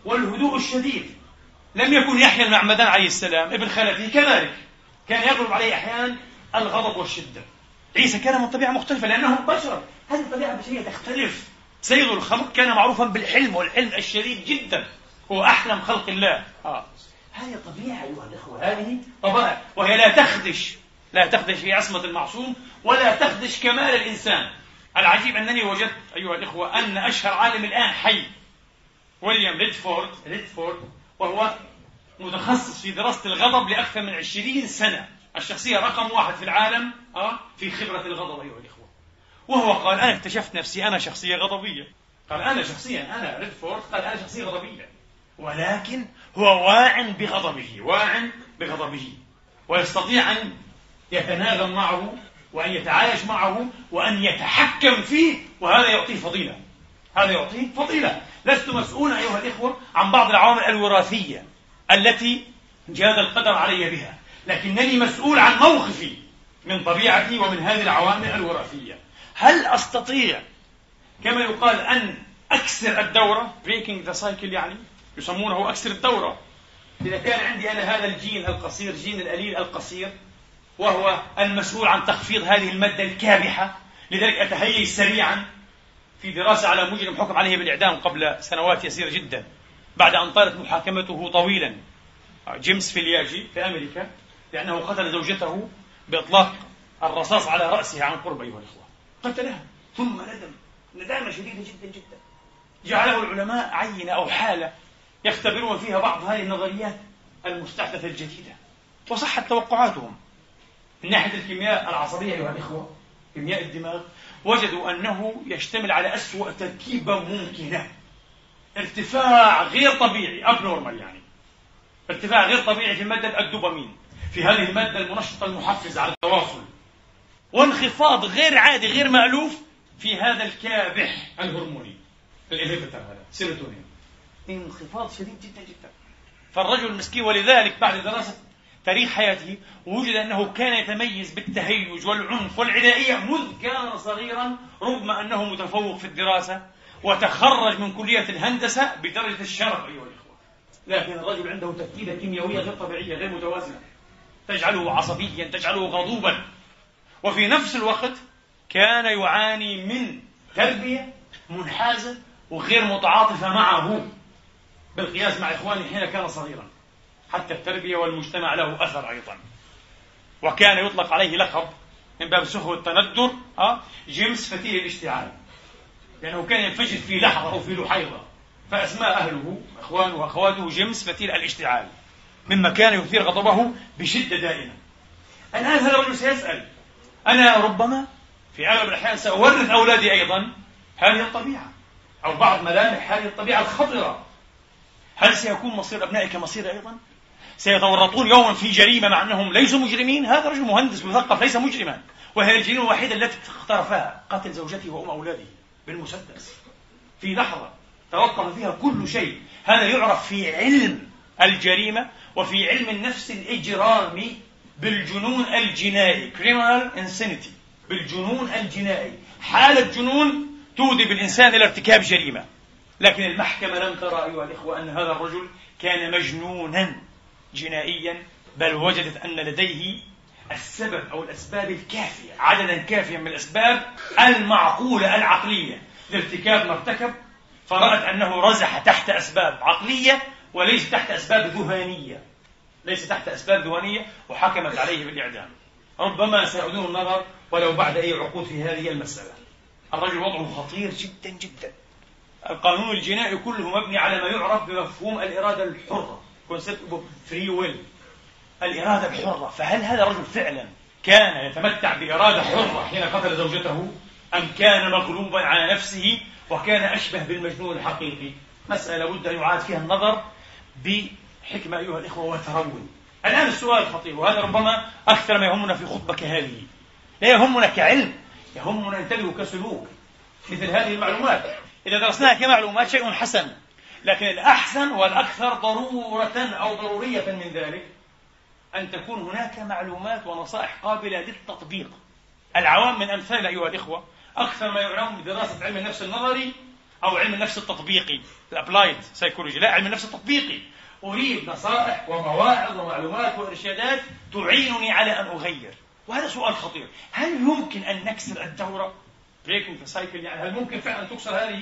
والهدوء الشديد. لم يكن يحيى المعمدان عليه السلام ابن خلفه كذلك. كان يغلب عليه أحيانا الغضب والشدة. عيسى كان من طبيعة مختلفة لأنه بشر. هذه الطبيعة البشرية تختلف. سيد الخلق كان معروفا بالحلم والحلم الشديد جدا. هو أحلم خلق الله. آه. هذه طبيعة أيها الإخوة. هذه طبيعة وهي لا تخدش. لا تخدش في عصمة المعصوم ولا تخدش كمال الإنسان. العجيب أنني وجدت أيها الإخوة أن أشهر عالم الآن حي ويليام ريدفورد ريدفورد وهو متخصص في دراسة الغضب لأكثر من عشرين سنة. الشخصية رقم واحد في العالم أه في خبرة الغضب أيها الإخوة. وهو قال أنا اكتشفت نفسي أنا شخصية غضبية. قال أنا شخصيا أنا ريدفورد. قال أنا شخصية غضبية. ولكن هو واع بغضبه واع بغضبه ويستطيع أن يتناغم معه وأن يتعايش معه وأن يتحكم فيه وهذا يعطيه فضيلة. هذا يعطيه فضيلة. لست مسؤولا أيها الإخوة عن بعض العوامل الوراثية التي جاد القدر علي بها لكنني مسؤول عن موقفي من طبيعتي ومن هذه العوامل الوراثية. هل أستطيع كما يقال أن أكسر الدورة؟ Breaking the cycle يعني؟ يسمونه أكسر الدورة. إذا كان عندي أنا هذا الجين القصير جين الأليل القصير وهو المسؤول عن تخفيض هذه المادة الكابحة. لذلك أتهيئ سريعا في دراسة على مجرم حكم عليه بالإعدام قبل سنوات يسيرة جدا بعد أن طالت محاكمته طويلا. جيمس فيلياجي في أمريكا لأنه قتل زوجته بإطلاق الرصاص على رأسها عن قرب أيها الأخوة. قتلها. ثم ندم. ندامة شديدة جدا جدا. جعله العلماء عينة أو حالة يختبرون فيها بعض هذه النظريات المستحدثة الجديدة. وصحت توقعاتهم. من ناحية الكيمياء العصبية أيها الإخوة كيمياء الدماغ وجدوا أنه يشتمل على أسوأ تركيبة ممكنة. ارتفاع غير طبيعي abnormal يعني. ارتفاع غير طبيعي في مادة الدوبامين في هذه المادة المنشطة المحفزة على التواصل. وانخفاض غير عادي غير مألوف في هذا الكابح الهرموني ال inhibitor هذا سيروتونين. انخفاض شديد جدا جدا. فالرجل المسكين ولذلك بعد دراسة تاريخ حياته وجد أنه كان يتميز بالتهيج والعنف والعدائية منذ كان صغيرا رغم أنه متفوق في الدراسة وتخرج من كلية الهندسة بدرجة الشرف أيها الإخوة. لكن الرجل عنده تركيبة كيميائية غير طبيعية غير متوازنة. تجعله عصبيا تجعله غضوبا. وفي نفس الوقت كان يعاني من تربية منحازة وغير متعاطفة معه. بالقياس مع إخوانه حين كان صغيرا. حتى التربية والمجتمع له أثر أيضا. وكان يطلق عليه لقب من باب سخو التندر أه؟ جيمس فتيل الاشتعال. لأنه كان ينفجر في لحظة أو في لحيظة فأسماء أهله إخوانه وأخواته جيمس فتيل الاشتعال. مما كان يثير غضبه بشدة دائما. الآن هذا الرجل سيسأل. أنا ربما في أغلب الأحيان سأورث أولادي أيضا. هذه الطبيعة. أو بعض ملامح هذه الطبيعة الخطرة هل سيكون مصير أبنائك مصير أيضا؟ سيتورطون يوما في جريمة مع أنهم ليسوا مجرمين. هذا رجل مهندس مثقف ليس مجرما وهي الجريمة الوحيدة التي اقترفها قتل زوجته وأم أولاده بالمسدس. في لحظة توقف فيها كل شيء. هذا يعرف في علم الجريمة وفي علم النفس الإجرامي بالجنون الجنائي. Criminal insanity. بالجنون الجنائي. حالة جنون تودي بالإنسان إلى ارتكاب جريمة. لكن المحكمة لم ترى أيها الإخوة أن هذا الرجل كان مجنونا. جنائيا بل وجدت أن لديه السبب أو الأسباب الكافية عددا كافيا من الأسباب المعقولة العقلية. لارتكاب ما ارتكب فرأت أنه رزح تحت أسباب عقلية وليس تحت أسباب ذهانية ليس تحت أسباب ذهانية وحكمت عليه بالإعدام. ربما سيعودون النظر ولو بعد أي عقود في هذه المسألة. الرجل وضعه خطير جدا جدا. القانون الجنائي كله مبني على ما يعرف بمفهوم الإرادة الحرة. Concept فري ويل. الإرادة الحرة. فهل هذا الرجل فعلا كان يتمتع بإرادة حرة حين قتل زوجته؟ أم كان مغلوبا على نفسه وكان أشبه بالمجنون الحقيقي؟ مسألة بد أن يعاد فيها النظر بحكمة أيها الإخوة وترون. الآن السؤال الخطير وهذا ربما أكثر ما يهمنا في خطبة كهذه لا يهمنا كعلم يهمنا ننتبه كسلوك مثل هذه المعلومات. إذا درسناها كمعلومات شيء حسن. لكن الأحسن والأكثر ضرورة أو ضرورية من ذلك أن تكون هناك معلومات ونصائح قابلة للتطبيق. العوام من أمثال أيها الإخوة أكثر ما يعنون بدراسة علم النفس النظري أو علم النفس التطبيقي ال applied psychology. لا علم النفس التطبيقي. أريد نصائح ومواعظ ومعلومات وإرشادات تعينني على أن أغير. وهذا سؤال خطير. هل يمكن أن نكسر الدورة؟ breaking cycle يعني هل ممكن فعلا تكسر هذه؟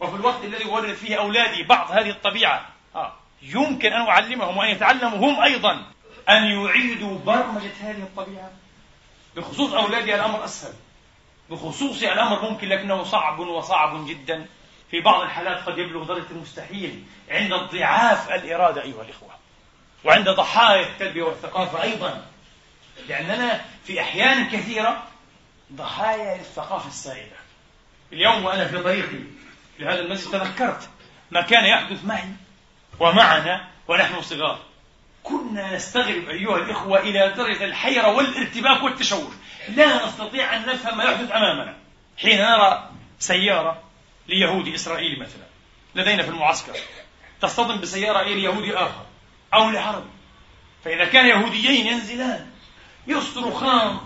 وفي الوقت الذي أورث فيه أولادي بعض هذه الطبيعة آه. يمكن أن أعلمهم وأن يتعلموا هم أيضا. أن يعيدوا برمجة هذه الطبيعة. بخصوص أولادي الأمر أسهل. بخصوص الأمر ممكن لكنه صعب وصعب جدا. في بعض الحالات قد يبلغ درجة المستحيل عند ضعاف الإرادة أيها الإخوة. وعند ضحايا التربية والثقافة أيضا. لأننا في أحيان كثيرة ضحايا للثقافة السائدة. اليوم وأنا في طريقي. لهذا المسجد تذكرت ما كان يحدث معي ومعنا ونحن صغار. كنا نستغرب أيها الإخوة إلى درجة الحيرة والارتباك والتشوش. لا نستطيع أن نفهم ما يحدث أمامنا. حين نرى سيارة ليهودي إسرائيلي مثلا لدينا في المعسكر تصطدم بسيارة إلى يهودي آخر أو لعربي. فإذا كان يهوديين ينزلان يصرخان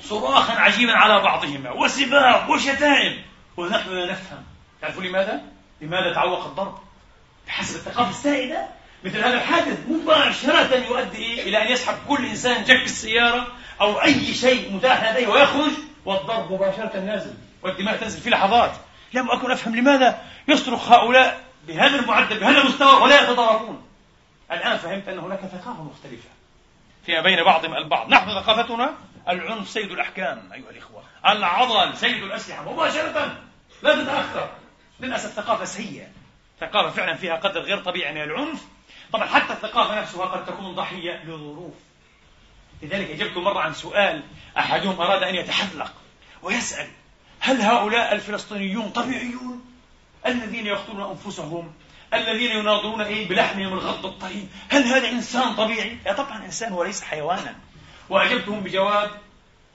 صراخا عجيبا على بعضهما وسباب وشتائم ونحن لا نفهم. تعرفوا لماذا؟ لماذا تعوق الضرب؟ بحسب الثقافة السائدة مثل هذا الحادث مباشرة يؤدي إلى أن يسحب كل إنسان جك السيارة أو أي شيء متاح لديه ويخرج والضرب مباشرة نازل والدماء تنزل في لحظات. لم أكن أفهم لماذا يصرخ هؤلاء بهذا المعدل بهذا المستوى ولا يتضاربون. الآن فهمت أن هناك ثقافة مختلفة فيما بين بعضهم البعض. نحن ثقافتنا العنف سيد الأحكام أيها الإخوة. العضل سيد الأسلحة. مباشرة لا تتأخر. للأسف ثقافة سيئة. ثقافة فعلا فيها قدر غير طبيعي من العنف. طبعا حتى الثقافة نفسها قد تكون ضحية لظروف لذلك أجبت مرة عن سؤال أحدهم أراد أن يتحلق ويسأل هل هؤلاء الفلسطينيون طبيعيون؟ الذين يقتلون أنفسهم الذين يناظرون إيه بلحمهم الغض الطريد هل هذا إنسان طبيعي؟ يا طبعا إنسان وليس حيوانا. وأجبتهم بجواب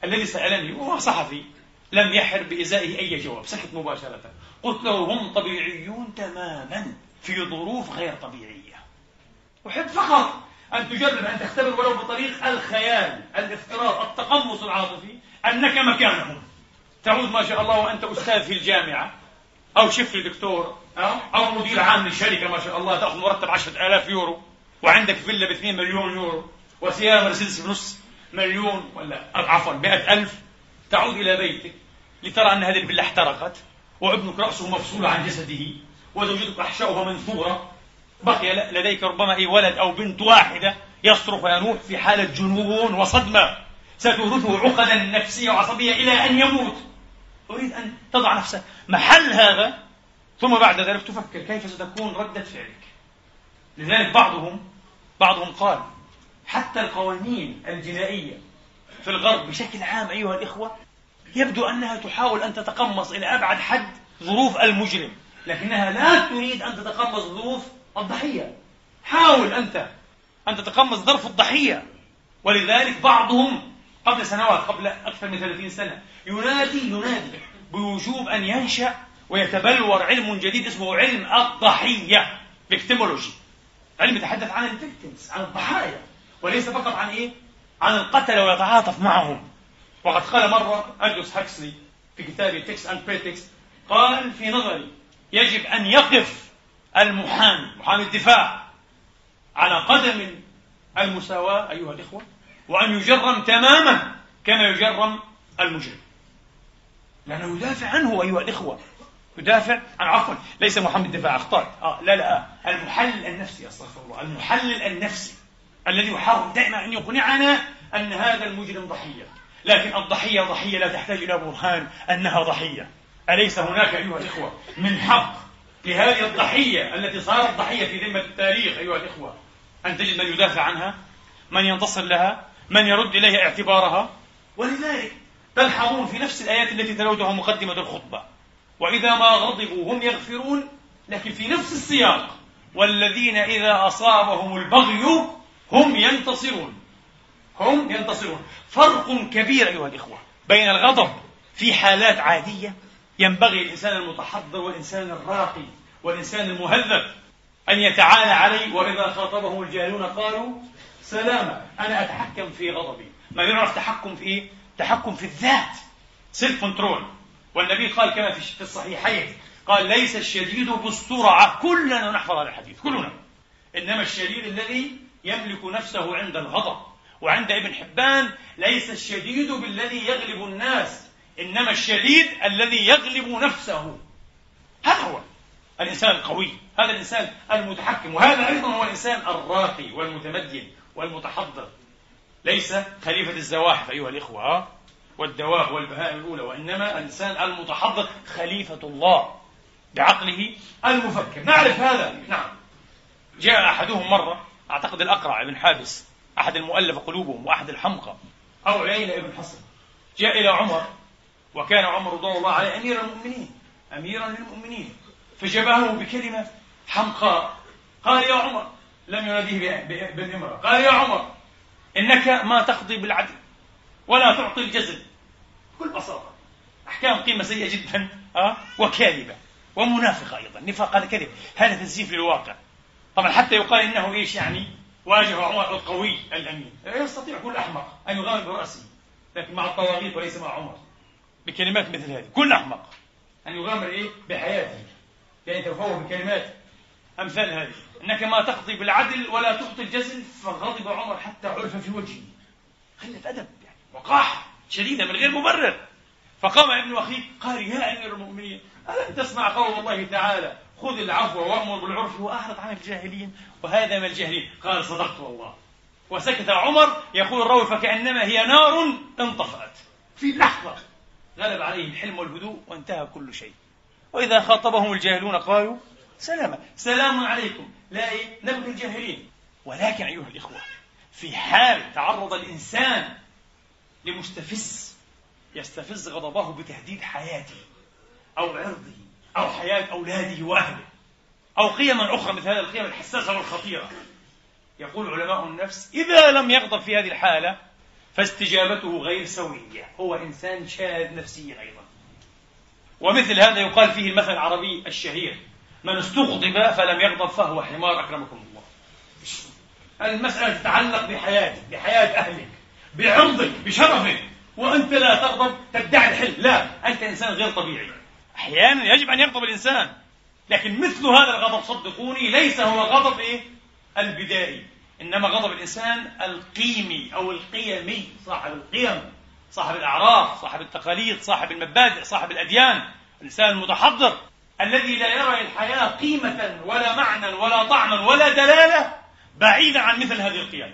الذي سألني وهو صحفي لم يحر بإزائه أي جواب. سكت مباشرة. قلت له هم طبيعيون تماما في ظروف غير طبيعية. أحب فقط أن تجرب أن تختبر ولو بطريق الخيال الافتراض التقمص العاطفي أنك مكانهم. تعود ما شاء الله وأنت أستاذ في الجامعة أو شفت دكتور أو؟ مدير عام لشركة ما شاء الله تأخذ مرتب عشرة آلاف يورو وعندك فيلا ب 2 مليون يورو وسيارة مرسيدس بنص مليون ولا عفوا مئة ألف. تعود إلى بيتك لترى أن هذه الفيلا احترقت. وابنك رأسه مفصول عن جسده وزوجتك أحشاؤها منثورة. بقي لديك ربما أي ولد أو بنت واحدة يصرخ وينوح في حالة جنون وصدمة. ستورثه عقدا نفسية وعصبية إلى أن يموت. أريد أن تضع نفسك محل هذا. ثم بعد ذلك تفكر كيف ستكون ردة فعلك. لذلك بعضهم بعضهم قال حتى القوانين الجنائية في الغرب بشكل عام أيها الإخوة يبدو أنها تحاول أن تتقمص إلى أبعد حد ظروف المجرم لكنها لا تريد أن تتقمص ظروف الضحية. حاول أنت أن تتقمص ظرف الضحية. ولذلك بعضهم قبل سنوات قبل أكثر من 30 سنة ينادي ينادي بوجوب أن ينشأ ويتبلور علم جديد اسمه علم الضحية victimology علم يتحدث عن ال victims عن الضحايا وليس فقط عن إيه؟ عن القتلة ويتعاطف معهم. وقد قال مرة ألدوس هاكسلي في كتابه Texts and Pretexts قال في نظري يجب أن يقف المحامي محامي الدفاع على قدم المساواة أيها الإخوة وأن يجرم تماما كما يجرم المجرم. لأنه يدافع عنه أيها الإخوة. يدافع عن عفوا ليس محامي الدفاع أخطأت. آه لا لا المحلل النفسي أستغفر الله. المحلل النفسي الذي يحاول دائما أن يقنعنا أن هذا المجرم ضحية. لكن الضحية ضحية لا تحتاج إلى برهان أنها ضحية. أليس هناك أيها الإخوة من حق لهذه الضحية التي صارت ضحية في ذمة التاريخ أيها الإخوة أن تجد من يدافع عنها من ينتصر لها من يرد إليها اعتبارها؟ ولذلك تلحظون في نفس الآيات التي تلوتها مقدمة الخطبة. وإذا ما غضبوا هم يغفرون لكن في نفس السياق والذين إذا أصابهم البغي هم ينتصرون. هم ينتصرون. فرق كبير أيها الإخوة بين الغضب في حالات عادية ينبغي الإنسان المتحضر والإنسان الراقي والإنسان المهذب أن يتعالى عليه وإذا خاطبهم الجاهلون قالوا سلاما أنا أتحكم في غضبي. ما يعرف تحكم في إيه؟ تحكم في الذات. self control والنبي قال كما في الصحيحين قال ليس الشديد بالصرعة كلنا نحفظ هذا الحديث كلنا. إنما الشديد الذي يملك نفسه عند الغضب. وعند ابن حبان ليس الشديد بالذي يغلب الناس إنما الشديد الذي يغلب نفسه. هذا هو الإنسان القوي هذا الإنسان المتحكم وهذا أيضا هو الإنسان الراقي والمتمدن والمتحضر. ليس خليفة الزواحف أيها الإخوة والدواب والبهائم الأولى وإنما الإنسان المتحضر خليفة الله بعقله المفكر. نعرف هذا؟ نعم. جاء أحدهم مرة أعتقد الأقرع بن حابس أحد المؤلف قلوبهم وأحد الحمقى. أو عيينة ابن حصن. جاء إلى عمر وكان عمر رضي الله عليه أمير المؤمنين أميرا للمؤمنين. فجبهه بكلمة حمقاء قال يا عمر لم يناديه بالإمرة. قال يا عمر إنك ما تقضي بالعدل ولا تعطي الجزل. بكل بساطة أحكام قيمة سيئة جدا أه؟ وكاذبة ومنافقة أيضا. نفاق هذا كذب. هذا تزييف للواقع. طبعا حتى يقال إنه إيش يعني؟ واجه عمر القوي الأمين. يستطيع كل أحمق أن يغامر برأسه لكن مع الطواغيت وليس مع عمر. بكلمات مثل هذه كل أحمق أن يغامر إيه؟ بحياته. يعني يتفوه بكلمات أمثال هذه. أنك ما تقضي بالعدل ولا تعطي الجزل فغضب عمر حتى عرف في وجهه. قلة أدب يعني وقاحة شديدة من غير مبرر. فقام ابن أخيه قال يا أمير المؤمنين ألم تسمع قول الله تعالى؟ خذ العفو وأمر بالعرف. وأعرض عن الجاهلين وهذا من الجاهلين. قال صدقت والله. وسكت عمر يقول الراوي فكأنما هي نار انطفأت. في لحظة غلب عليه الحلم والهدوء وانتهى كل شيء. وإذا خاطبهم الجاهلون قالوا سلاما سلام عليكم. لا؟ نبغي الجاهلين. ولكن أيها الإخوة في حال تعرض الإنسان لمستفز يستفز غضبه بتهديد حياته أو عرضه أو حياة أولاده وأهله أو قيما أخرى مثل هذه القيم الحساسة والخطيرة. يقول علماء النفس إذا لم يغضب في هذه الحالة فاستجابته غير سوية هو إنسان شاذ نفسيا أيضا. ومثل هذا يقال فيه المثل العربي الشهير من استغضب فلم يغضب فهو حمار أكرمكم الله. المسألة تتعلق بحياتك بحياة أهلك بعرضك بشرفك وأنت لا تغضب تدعي الحل لا أنت إنسان غير طبيعي. أحيانا يجب أن يغضب الإنسان. لكن مثل هذا الغضب صدقوني ليس هو غضب إيه؟ البدائي. إنما غضب الإنسان القيمي أو القيمي صاحب القيم صاحب الأعراف صاحب التقاليد صاحب المبادئ صاحب الأديان. الإنسان المتحضر الذي لا يرى الحياة قيمة ولا معنى ولا طعما ولا دلالة بعيدا عن مثل هذه القيم.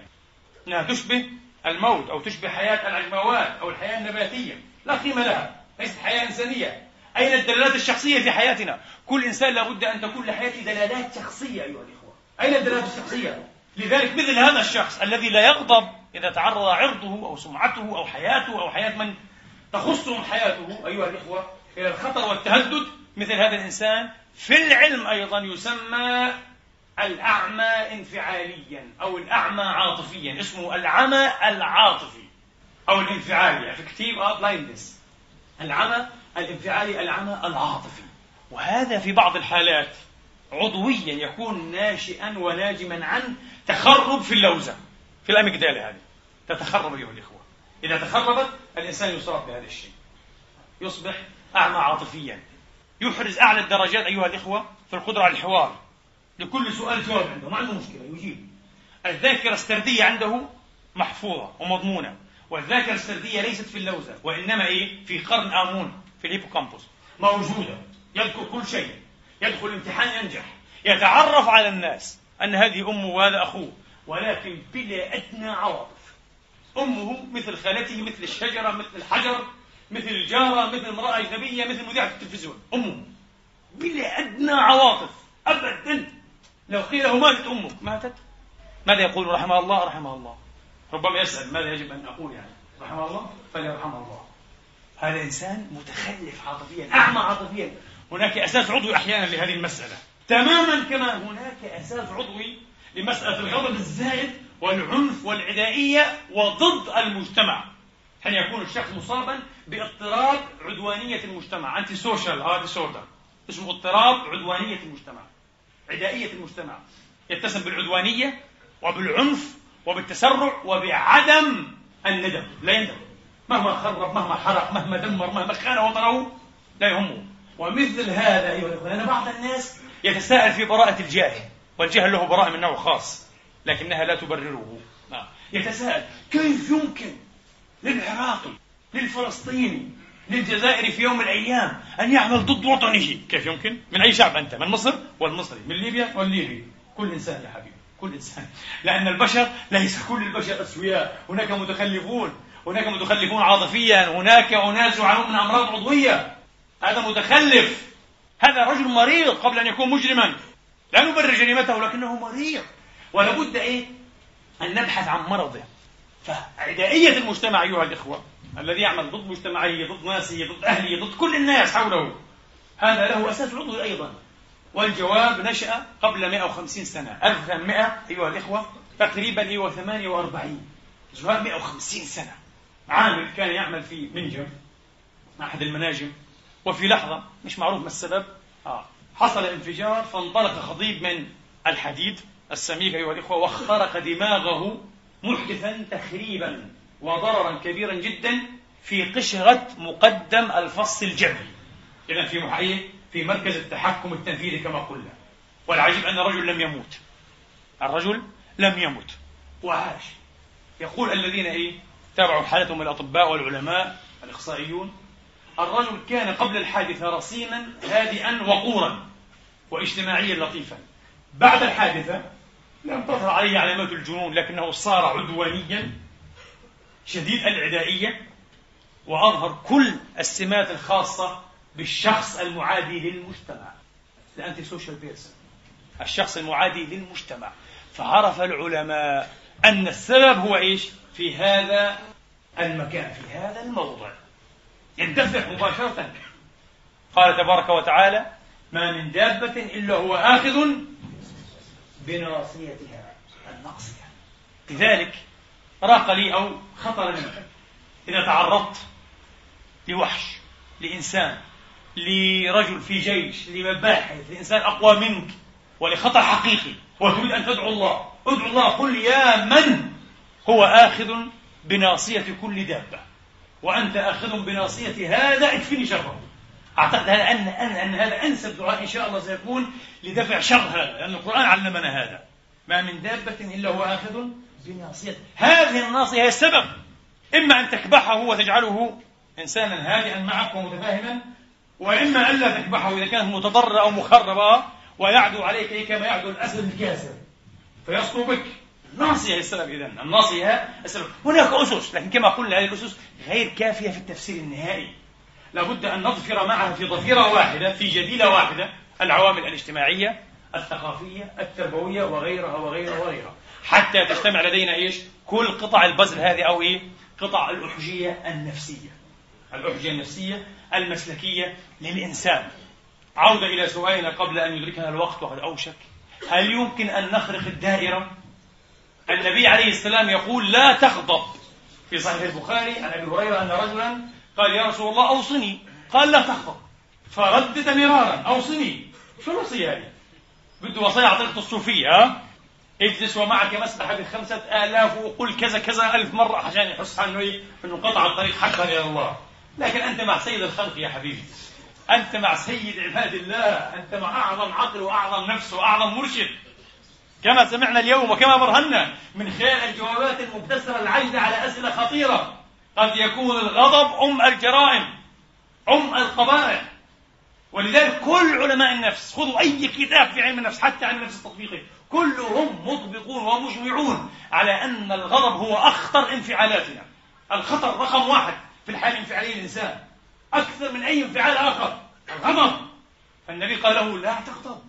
إنها تشبه الموت أو تشبه حياة العجموات أو الحياة النباتية. لا قيمة لها ليست حياة إنسانية. أين الدلالات الشخصية في حياتنا؟ كل إنسان لابد أن تكون لحياته دلالات شخصية أيها الإخوة. أين الدلالات الشخصية؟ لذلك مثل هذا الشخص الذي لا يغضب إذا تعرض عرضه أو سمعته أو حياته أو حياة من تخصهم حياته أيها الإخوة إلى الخطر والتهدد. مثل هذا الإنسان في العلم أيضا يسمى الأعمى انفعاليا أو الأعمى عاطفيا اسمه العمى العاطفي أو الانفعالي affective of blindness العمى الانفعالي العمى العاطفي. وهذا في بعض الحالات عضويا يكون ناشئا وناجما عن تخرب في اللوزة في ال amygdala هذه. تتخرب أيها الإخوة. إذا تخربت الإنسان يصاب بهذا الشيء. يصبح أعمى عاطفيا. يحرز أعلى الدرجات أيها الإخوة في القدرة على الحوار. لكل سؤال جواب عنده ما عنده مشكلة يجيب. الذاكرة السردية عنده محفوظة ومضمونة والذاكرة السردية ليست في اللوزة وإنما إيه؟ في قرن آمون. في الهيبوكامبوس موجودة. يذكر كل شيء. يدخل الامتحان ينجح. يتعرف على الناس أن هذه أمه وهذا أخوه. ولكن بلا أدنى عواطف. أمه مثل خالته مثل الشجرة مثل الحجر مثل الجارة مثل امرأة أجنبية مثل مذيعة التلفزيون. أمه. بلا أدنى عواطف. أبدا. لو قيل له ماتت أمك ماتت. ماذا يقول رحمه الله؟ رحمه الله. ربما يسأل ماذا يجب أن أقول يعني. رحمه الله؟ فليرحمه الله. هذا إنسان متخلف عاطفيا أعمى عاطفيا. هناك أساس عضوي أحيانا لهذه المسألة. تماما كما هناك أساس عضوي لمسألة الغضب الزائد والعنف والعدائية وضد المجتمع. حين يكون الشخص مصابا باضطراب عدوانية المجتمع؟ antisocial disorder اسمه اضطراب عدوانية المجتمع. عدائية المجتمع. يتسم بالعدوانية وبالعنف وبالتسرع وبعدم الندم. لا يندم. مهما خرب مهما حرق مهما دمر مهما خان وطنه لا يهمه. ومثل هذا أيها الأخوة لأن بعض الناس يتساءل في براءة الجاهل والجهل له براءة من نوع خاص لكنها لا تبرره. آه. يتساءل كيف يمكن للعراقي للفلسطيني للجزائر في يوم من الأيام أن يعمل ضد وطنه؟ كيف يمكن؟ من أي شعب أنت؟ من مصر؟ والمصري. من ليبيا؟ والليبي. كل إنسان يا حبيبي كل إنسان. لأن البشر ليس كل البشر أسوياء. هناك متخلفون. هناك متخلفون عاطفيا هناك أناس يعانون من أمراض عضوية. هذا متخلف. هذا رجل مريض قبل أن يكون مجرما. لا نبرر جريمته لكنه مريض. ولابد إيه؟ أن نبحث عن مرضه. فعدائية المجتمع أيها الإخوة الذي يعمل ضد مجتمعه ضد ناسه ضد أهله ضد كل الناس حوله هذا له أساس عضوي أيضا. والجواب نشأ قبل 150 سنة. 1800 أيها الإخوة تقريبا هو 48 جواب 150 سنة. عامل كان يعمل في منجم أحد المناجم وفي لحظة مش معروف ما السبب آه. حصل انفجار فانطلق خضيب من الحديد السميك أيها الإخوة واخترق دماغه محدثا تخريبا وضررا كبيرا جدا في قشرة مقدم الفص الجبهي إذا في محيي في مركز التحكم التنفيذي كما قلنا. والعجيب أن الرجل لم يموت. الرجل لم يمت وعاش. يقول الذين إيه؟ تابعوا حالتهم الأطباء والعلماء الإخصائيون. الرجل كان قبل الحادثة رصينا هادئا وقورا واجتماعيا لطيفا. بعد الحادثة لم تظهر عليه علامات الجنون لكنه صار عدوانيا شديد العدائية وأظهر كل السمات الخاصة بالشخص المعادي للمجتمع. ال antisocial person الشخص المعادي للمجتمع. فعرف العلماء أن السبب هو إيش؟ في هذا المكان في هذا الموضع. يندفع مباشرة. قال تبارك وتعالى ما من دابة إلا هو آخذ بناصيتها الناصية لذلك راق لي أو خطر لي إذا تعرضت لوحش لإنسان لرجل في جيش لمباحث لإنسان أقوى منك ولخطر حقيقي وتريد أن تدعو الله ادعو الله قل يا من هو آخذ بناصية كل دابة. وأنت آخذ بناصية هذا اكفني شره أعتقد هذا أن أن أن هذا أنسب دعاء إن شاء الله سيكون لدفع شر هذا لأن القرآن علمنا هذا. ما من دابة إلا هو آخذ بناصيته هذه الناصية هي السبب. إما أن تكبحه وتجعله إنسانا هادئا معك ومتفاهما وإما ألا تكبحه إذا كانت متضررة أو مخربة ويعدو عليك كما يعدو الأسد الكاسر. فيسطو بك. الناصية السبب إذا الناصية السبب هناك أسس لكن كما قلنا هذه الأسس غير كافية في التفسير النهائي. لابد أن نظفر معها في ظفيرة واحدة في جديلة واحدة العوامل الاجتماعية الثقافية التربوية وغيرها وغيرها وغيرها. حتى تجتمع لدينا إيش؟ كل قطع البزل هذه أو إيه؟ قطع الأحجية النفسية. الأحجية النفسية المسلكية للإنسان. عودة إلى سؤالنا قبل أن يدركنا الوقت وقد أوشك. هل يمكن أن نخرق الدائرة؟ النبي عليه السلام يقول لا تغضب. في صحيح البخاري عن أبي هريرة أن رجلا قال يا رسول الله أوصني. قال لا تغضب. فردد مرارا. أوصني. شو الوصية هذه؟ بده وصية على طريقة الصوفية ها؟ اجلس ومعك مسبحة بخمسة آلاف وقل كذا كذا ألف مرة عشان يحس أنه إيه؟ أنه قطع الطريق حقا إلى الله. لكن أنت مع سيد الخلق يا حبيبي. أنت مع سيد عباد الله. أنت مع أعظم عقل وأعظم نفس وأعظم مرشد. كما سمعنا اليوم وكما برهنا من خلال الجوابات المبتسمة العجلة على أسئلة خطيرة. قد يكون الغضب أم الجرائم أم القبائح ولذلك كل علماء النفس خذوا أي كتاب في علم النفس حتى علم النفس التطبيقي كلهم مطبقون ومجمعون على أن الغضب هو أخطر انفعالاتنا. الخطر رقم واحد في الحالة الانفعالية للإنسان أكثر من أي انفعال آخر الغضب. فالنبي قال له لا تغضب.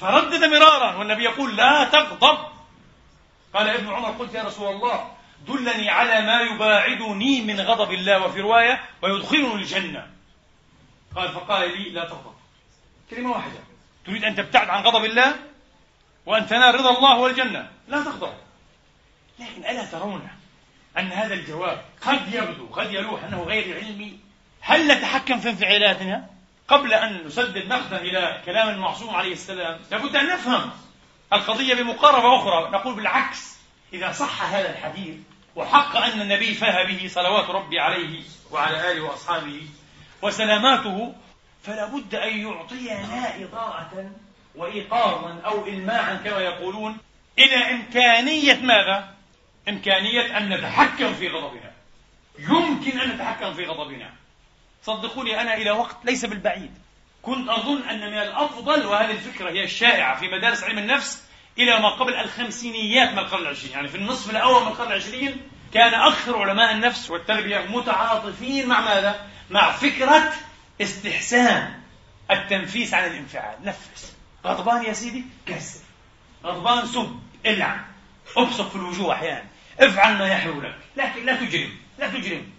فردد مرارا والنبي يقول لا تغضب. قال ابن عمر قلت يا رسول الله دلني على ما يباعدني من غضب الله وفي رواية ويدخلني الجنة. قال فقال لي لا تغضب. كلمة واحدة. تريد أن تبتعد عن غضب الله وأن تنال رضا الله والجنة. لا تغضب. لكن ألا ترون أن هذا الجواب قد يبدو قد يلوح أنه غير علمي؟ هل نتحكم في انفعالاتنا؟ قبل أن نسدد نقدا إلى كلام المعصوم عليه السلام لابد أن نفهم القضية بمقاربة أخرى. نقول بالعكس إذا صح هذا الحديث وحق أن النبي فاه به صلوات ربي عليه وعلى آله وأصحابه وسلاماته فلا بد أن يعطينا إضاءة وإيقاظا أو إلماعا كما يقولون إلى إمكانية ماذا؟ إمكانية أن نتحكم في غضبنا. يمكن أن نتحكم في غضبنا. صدقوني أنا إلى وقت ليس بالبعيد. كنت أظن أن من الأفضل وهذه الفكرة هي الشائعة في مدارس علم النفس إلى ما قبل الخمسينيات من القرن العشرين. يعني في النصف الأول من القرن العشرين كان أكثر علماء النفس والتربية متعاطفين مع ماذا؟ مع فكرة استحسان التنفيس عن الانفعال. نفس. غضبان يا سيدي؟ كسر. غضبان سب العن ابصق في الوجوه أحيانا. افعل ما يحلو لك لكن لا تجرم. لا تجرم.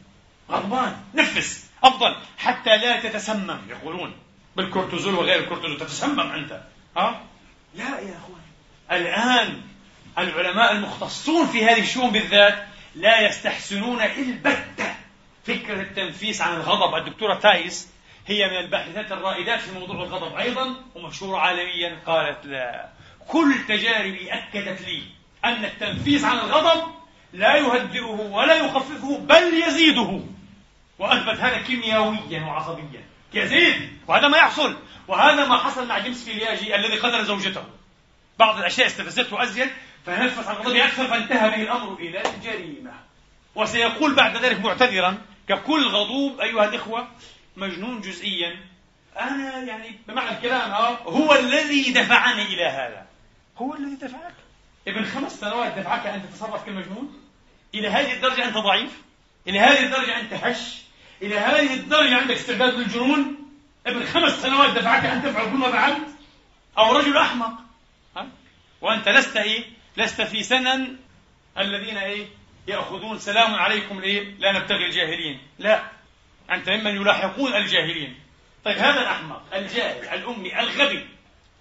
غضبان. نفس. أفضل حتى لا تتسمم. يقولون بالكورتيزول وغير الكورتيزول تتسمم أنت. ها؟ لا يا أخوان. الآن العلماء المختصون في هذه الشؤون بالذات لا يستحسنون البتة. فكرة التنفيس عن الغضب. الدكتورة تايس هي من الباحثات الرائدات في موضوع الغضب أيضا ومشهورة عالميا قالت لا. كل تجاربي أكدت لي أن التنفيس عن الغضب لا يهدئه ولا يخففه بل يزيده. وأثبت هذا كيميائيا وعصبيا. يزيد وهذا ما يحصل! وهذا ما حصل مع جيمس فيلياجي الذي قتل زوجته. بعض الأشياء استفزته أزيد فنفس عن غضبه أكثر فانتهى به الأمر إلى الجريمة. وسيقول بعد ذلك معتذرا ككل غضوب أيها الإخوة مجنون جزئيا. أنا يعني بمعنى الكلام هو الذي دفعني إلى هذا. هو الذي دفعك. ابن خمس سنوات دفعك أن تتصرف كالمجنون؟ إلى هذه الدرجة أنت ضعيف؟ إلى هذه الدرجة أنت هش إلى هذه الدرجة عندك استعداد للجنون؟ ابن خمس سنوات دفعك أن تفعل كل ما فعلت؟ أو رجل أحمق؟ ها؟ وأنت لست إيه؟ لست في سنن الذين إيه؟ يأخذون سلام عليكم إيه لا نبتغي الجاهلين. لا. أنت ممن يلاحقون الجاهلين. طيب هذا الأحمق الجاهل الأمي الغبي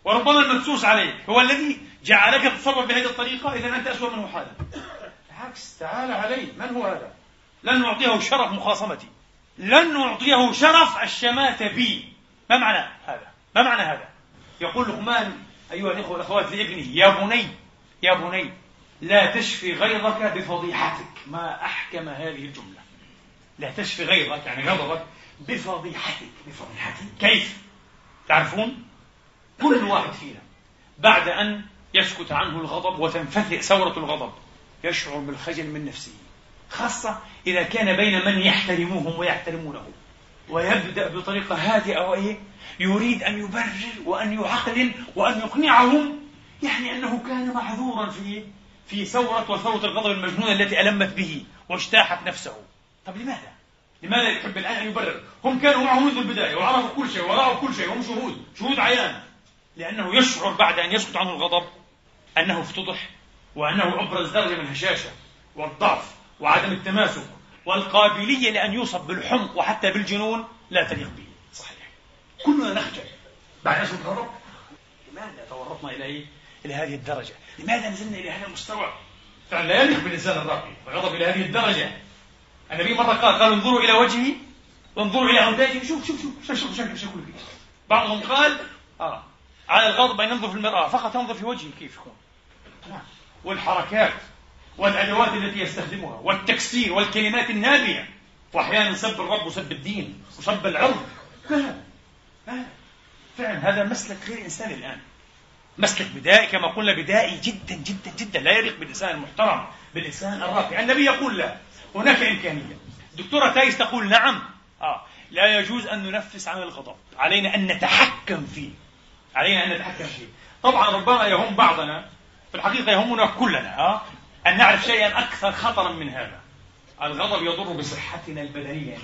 وربما المدسوس عليه هو الذي جعلك تتصرف بهذه الطريقة؟ إذا أنت أسوأ منه حالا بالعكس تعال علي من هو هذا؟ لن نعطيه شرف مخاصمتي. لن نعطيه شرف الشماتة بي. ما معنى هذا؟ ما معنى هذا؟ يقول لقمان أيها الإخوة والأخوات لابنه يا بني يا بني لا تشفي غيظك بفضيحتك. ما أحكم هذه الجملة. لا تشفي غيظك يعني غضبك بفضيحتك. بفضيحتك. كيف؟ تعرفون؟ كل واحد فينا بعد أن يسكت عنه الغضب وتنفتح ثورة الغضب يشعر بالخجل من نفسه. خاصة إذا كان بين من يحترموهم ويحترمونه ويبدأ بطريقة هادئة وإيه يريد أن يبرر وأن يعقل وأن يقنعهم يعني أنه كان معذورا في في ثورة وثورة الغضب المجنونة التي ألمت به واجتاحت نفسه طب لماذا؟ لماذا يحب الآن أن يبرر؟ هم كانوا معه منذ البداية وعرفوا كل شيء ورأوا كل شيء هم شهود شهود عيان لأنه يشعر بعد أن يسقط عنه الغضب أنه افتضح وأنه أبرز درجة من الهشاشة والضعف وعدم التماسك والقابلية لأن يوصف بالحمق وحتى بالجنون لا تليق به. صحيح. كلنا نخجل. بعد أن نتورط. لماذا تورطنا إلى إيه؟ إلى هذه الدرجة؟ لماذا نزلنا إلى هذا المستوى؟ فعلا لا يليق بالإنسان الراقي الغضب إلى هذه الدرجة. النبي مرة قال قال انظروا إلى وجهي وانظروا إلى أوداجي شوف شوف شوف شوف شوف شوف شوف بعضهم قال آه على الغضب أن ينظر في المرآة. فقط ينظر في وجهه كيف يكون. والحركات. والأدوات التي يستخدمها والتكسير والكلمات النابية. وأحيانا سب الرب وسب الدين وسب العرض. فعلا هذا مسلك غير إنساني الآن. مسلك بدائي كما قلنا بدائي جدا جدا جدا. لا يليق بالإنسان المحترم بالإنسان الراقي النبي يقول لا. هناك إمكانية. دكتورة تايس تقول نعم. آه. لا يجوز أن ننفس عن الغضب. علينا أن نتحكم فيه. علينا أن نتحكم فيه. طبعا ربما يهم بعضنا في الحقيقة يهمنا كلنا. آه. أن نعرف شيئا أكثر خطرا من هذا. الغضب يضر بصحتنا البدنية.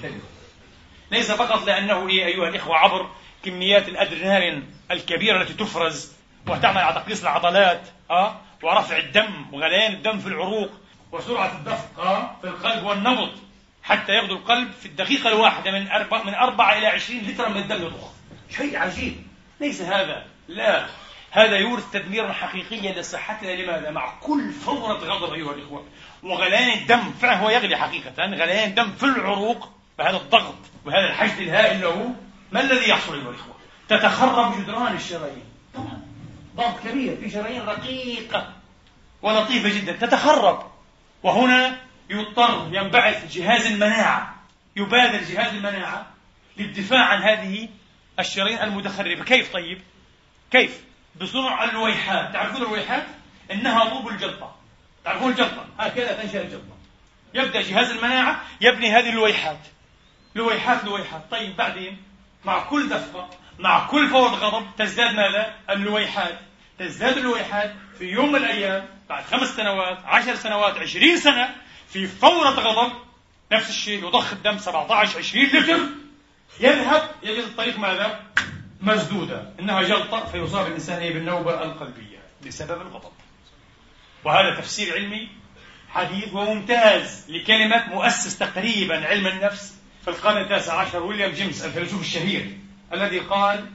ليس فقط لأنه إيه أيها الإخوة عبر كميات الأدرينالين الكبيرة التي تفرز وتعمل على تقليص العضلات أه؟ ورفع الدم وغليان الدم في العروق وسرعة الدفق أه؟ في القلب والنبض حتى يغدو القلب في الدقيقة الواحدة من أربعة من أربعة إلى عشرين لترا من الدم يضخ شيء عجيب. ليس هذا. لا. هذا يورث تدميرا حقيقيا لصحتنا لماذا؟ مع كل فورة غضب أيها الإخوة وغليان الدم فعلا هو يغلي حقيقة غليان الدم في العروق بهذا الضغط وهذا الحشد الهائل له ما الذي يحصل أيها الإخوة؟ تتخرب جدران الشرايين طبعا ضغط كبير في شرايين رقيقة ولطيفة جدا تتخرب وهنا يضطر ينبعث جهاز المناعة يبادر جهاز المناعة للدفاع عن هذه الشرايين المتخربة كيف طيب؟ كيف؟ بصنع اللويحات تعرفون اللويحات؟ إنها طوب الجلطة تعرفون الجلطة هكذا تنشأ الجلطة يبدأ جهاز المناعة يبني هذه اللويحات لويحات لويحات طيب بعدين؟ مع كل دفقة مع كل فور غضب تزداد ماذا؟ اللويحات تزداد اللويحات في يوم من الأيام بعد خمس سنوات عشر سنوات عشرين سنة في فورة غضب. نفس الشيء يضخ الدم 17 20 لتر. يذهب يجد الطريق ماذا؟ مسدودة إنها جلطة فيصاب الإنسان بالنوبة القلبية بسبب الغضب. وهذا تفسير علمي حديث وممتاز لكلمة مؤسس تقريبا علم النفس في القرن التاسع عشر ويليام جيمس الفيلسوف الشهير الذي قال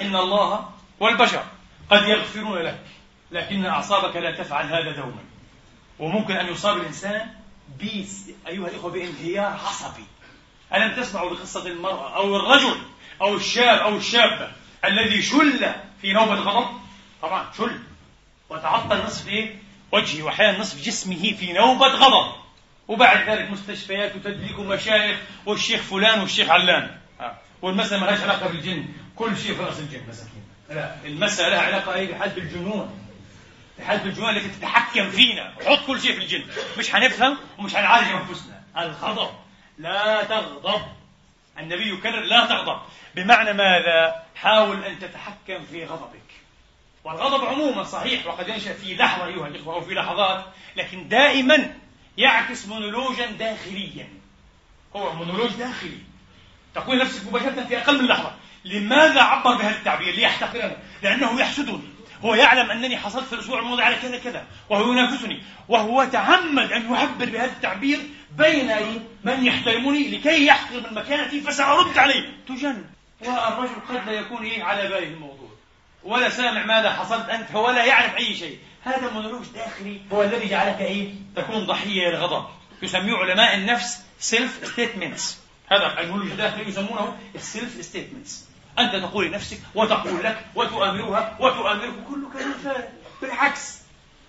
إن الله والبشر قد يغفرون لك لكن أعصابك لا تفعل هذا دوما. وممكن أن يصاب الإنسان بيس أيها الإخوة بانهيار عصبي. ألم تسمعوا بقصة المرأة أو الرجل أو الشاب أو الشابة الذي شل في نوبة غضب طبعا شل. وتعطل نصف إيه؟ وجهه وأحيانا نصف جسمه في نوبة غضب. وبعد ذلك مستشفيات وتدليك ومشايخ والشيخ فلان والشيخ علان. آه. والمسألة ما لهاش علاقة بالجن. كل شيء في رأس الجن مساكين لا المسألة لها علاقة أي بحد الجنون. بحد الجنون التي تتحكم فينا. وحط كل شيء في الجن. مش هنفهم ومش هنعالج أنفسنا. الغضب لا تغضب. النبي يكرر لا تغضب. بمعنى ماذا؟ حاول أن تتحكم في غضبك. والغضب عموما صحيح وقد ينشأ في لحظة أيها الإخوة أو في لحظات لكن دائما يعكس مونولوجا داخليا. هو مونولوج داخلي. تقول نفسك مباشرة في أقل من لحظة لماذا عبر بهذا التعبير؟ ليحتقرني. لأنه يحسدني. هو يعلم أنني حصلت في الأسبوع الماضي على كذا كذا وهو ينافسني. وهو تعمد أن يعبر بهذا التعبير بين من يحترمني لكي يحقر من مكانتي فسأرد عليه. تجن والرجل قد لا يكون إيه على باله الموضوع. ولا سامع ماذا حصلت أنت ولا يعرف أي شيء. هذا مونولوج داخلي هو الذي جعلك إيه؟ تكون ضحية للغضب يسميه علماء النفس self statements هذا المونولوج الداخلي يسمونه ال self statements أنت تقول لنفسك وتقول لك وتؤامرها وتؤامرك كل كلام بالعكس.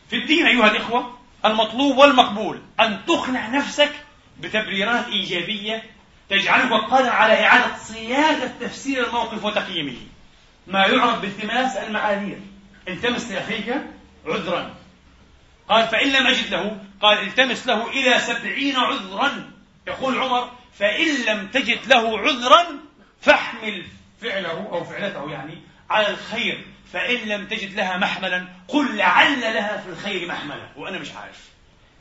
في الدين أيها الإخوة المطلوب والمقبول أن تقنع نفسك بتبريرات إيجابية تجعلك قادر على إعادة صياغة تفسير الموقف وتقييمه. ما يعرف بالتماس المعاذير التمس لأخيك عذرا. قال فإن لم أجد له قال التمس له إلى سبعين عذرا. يقول عمر فإن لم تجد له عذرا فاحمل فعله أو فعلته يعني على الخير. فإن لم تجد لها محملا قل لعل لها في الخير محملا. وأنا مش عارف.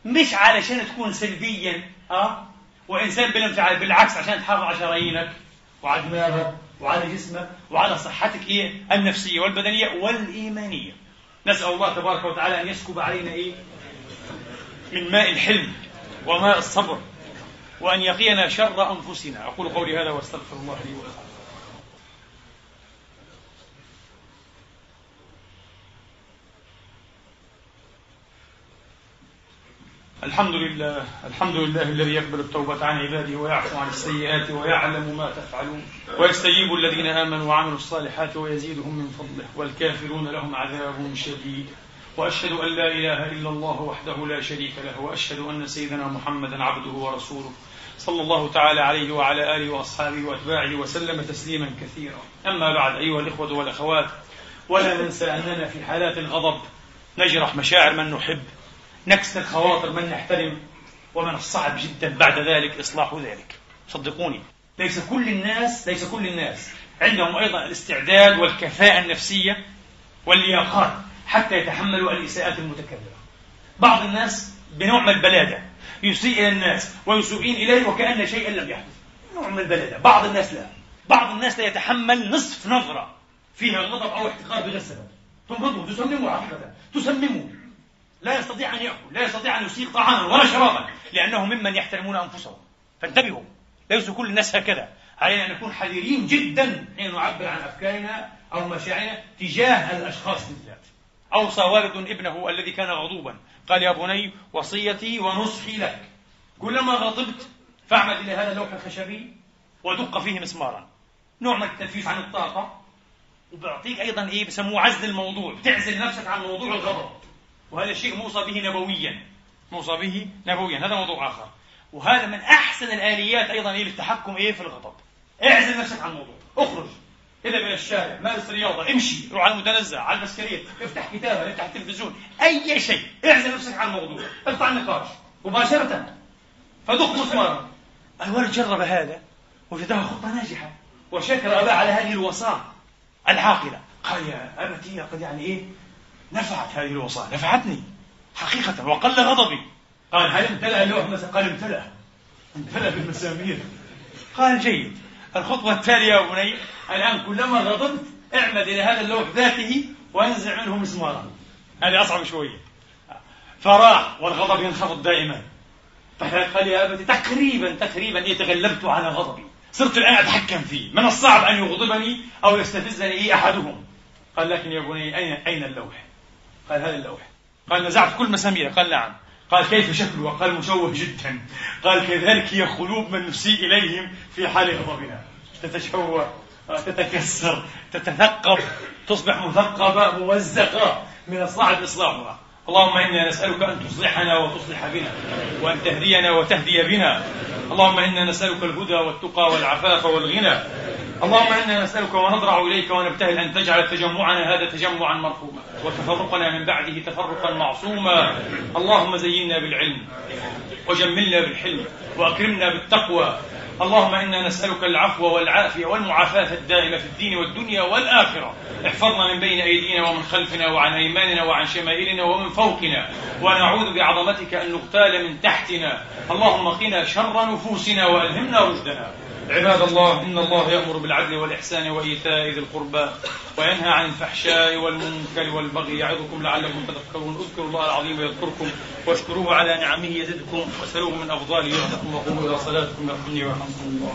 مش علشان تكون سلبيا أه؟ وإنسان بالانفعال بالعكس عشان تحافظ على شرايينك وعلى دماغك وعلى جسمك وعلى صحتك إيه؟ النفسية والبدنية والإيمانية. نسأل الله تبارك وتعالى أن يسكب علينا إيه؟ من ماء الحلم وماء الصبر وأن يقينا شر أنفسنا. أقول قولي هذا وأستغفر الله لي ولكم. الحمد لله الحمد لله الذي يقبل التوبة عن عباده ويعفو عن السيئات ويعلم ما تفعلون. ويستجيب الذين آمنوا وعملوا الصالحات ويزيدهم من فضله والكافرون لهم عذاب شديد. وأشهد أن لا إله إلا الله وحده لا شريك له وأشهد أن سيدنا محمدا عبده ورسوله. صلى الله تعالى عليه وعلى آله وأصحابه وأتباعه وسلم تسليما كثيرا. أما بعد أيها الإخوة والأخوات ولا ننسى أننا في حالات الغضب نجرح مشاعر من نحب. نكسر خواطر من نحترم ومن الصعب جدا بعد ذلك إصلاح ذلك. صدقوني. ليس كل الناس ليس كل الناس. عندهم أيضا الاستعداد والكفاءة النفسية واللياقات حتى يتحملوا الإساءات المتكررة. بعض الناس بنوع من البلادة يسيء إلى الناس ويسيئين إليه وكأن شيئا لم يحدث. نوع من البلادة. بعض الناس لا. بعض الناس لا يتحمل نصف نظرة فيها غضب أو احتقار بغير سبب. تنبضه تسممه حقيقة تسممه لا يستطيع أن يأكل لا يستطيع أن يسيق طعاما ولا شرابا لأنه ممن يحترمون أنفسهم. فانتبهوا ليس كل الناس هكذا. علينا أن نكون حذرين جدا حين نعبر عن أفكارنا أو مشاعرنا تجاه الأشخاص بالذات. أوصى والد ابنه الذي كان غضوبا قال يا بني وصيتي ونصحي لك. كلما غضبت فاعمد إلى هذا اللوح الخشبي ودق فيه مسمارا. نوع من التنفيس عن الطاقة. وبيعطيك أيضا إيه بسموه عزل الموضوع. بتعزل نفسك عن موضوع الغضب. وهذا الشيء موصى به نبويا. موصى به نبويا. هذا موضوع آخر. وهذا من أحسن الآليات أيضا إيه للتحكم إيه في الغضب. اعزل نفسك عن الموضوع. اخرج. اذهب إلى الشارع مارس رياضة امشي روح على المتنزه على البسكليت افتح كتابة افتح التلفزيون. أي شيء. اعزل نفسك عن الموضوع. اقطع النقاش. مباشرة. فدق مسمارا. الولد جرب هذا وجدها خطة ناجحة. وشكر أباه على هذه الوصاة العاقلة. قال يا أبتي قد يعني إيه نفعت هذه الوصايا نفعتني حقيقة وقل غضبي. قال هل امتلأ اللوح مثلا قال امتلأ. امتلأ بالمسامير. قال جيد. الخطوة التالية يا بني الآن كلما غضبت اعمد إلى هذا اللوح ذاته وأنزع منه مسمارا. هذه أصعب شوية. فراح والغضب ينخفض دائما. قال يا أبتي تقريبا تقريبا تغلبت على غضبي. صرت الآن أتحكم فيه. من الصعب أن يغضبني أو يستفزني أحدهم؟ قال لكن يا بني أين أين اللوح؟ قال هذا اللوح. قال نزعت كل مساميره قال نعم. قال كيف شكله؟ قال مشوه جدا. قال كذلك هي قلوب من نسيء إليهم في حال غضبنا تتشوه تتكسر تتثقف تصبح مثقبة موزقة من الصعب إصلاحها. اللهم إنا نسألك أن تصلحنا وتصلح بنا وأن تهدينا وتهدي بنا. اللهم إنا نسألك الهدى والتقى والعفاف والغنى. اللهم إنا نسألك ونضرع إليك ونبتهل أن تجعل تجمعنا هذا تجمعا مرحوما وتفرقنا من بعده تفرقا معصوما. اللهم زينا بالعلم وجملنا بالحلم وأكرمنا بالتقوى. اللهم إنا نسألك العفو والعافية والمعافاة الدائمة في الدين والدنيا والآخرة. احفظنا من بين أيدينا ومن خلفنا وعن أيماننا وعن شمائلنا ومن فوقنا. ونعوذ بعظمتك أن نغتال من تحتنا. اللهم قنا شر نفوسنا وألهمنا رشدنا. عباد الله إن الله يأمر بالعدل والإحسان وإيتاء ذي القربى وينهى عن الفحشاء والمنكر والبغي يعظكم لعلكم تذكرون. اذكروا الله العظيم يذكركم واشكروه على نعمه يزدكم واسألوه من أفضاله يعطكم وقوموا إلى صلاتكم يرحمني ويرحمكم الله.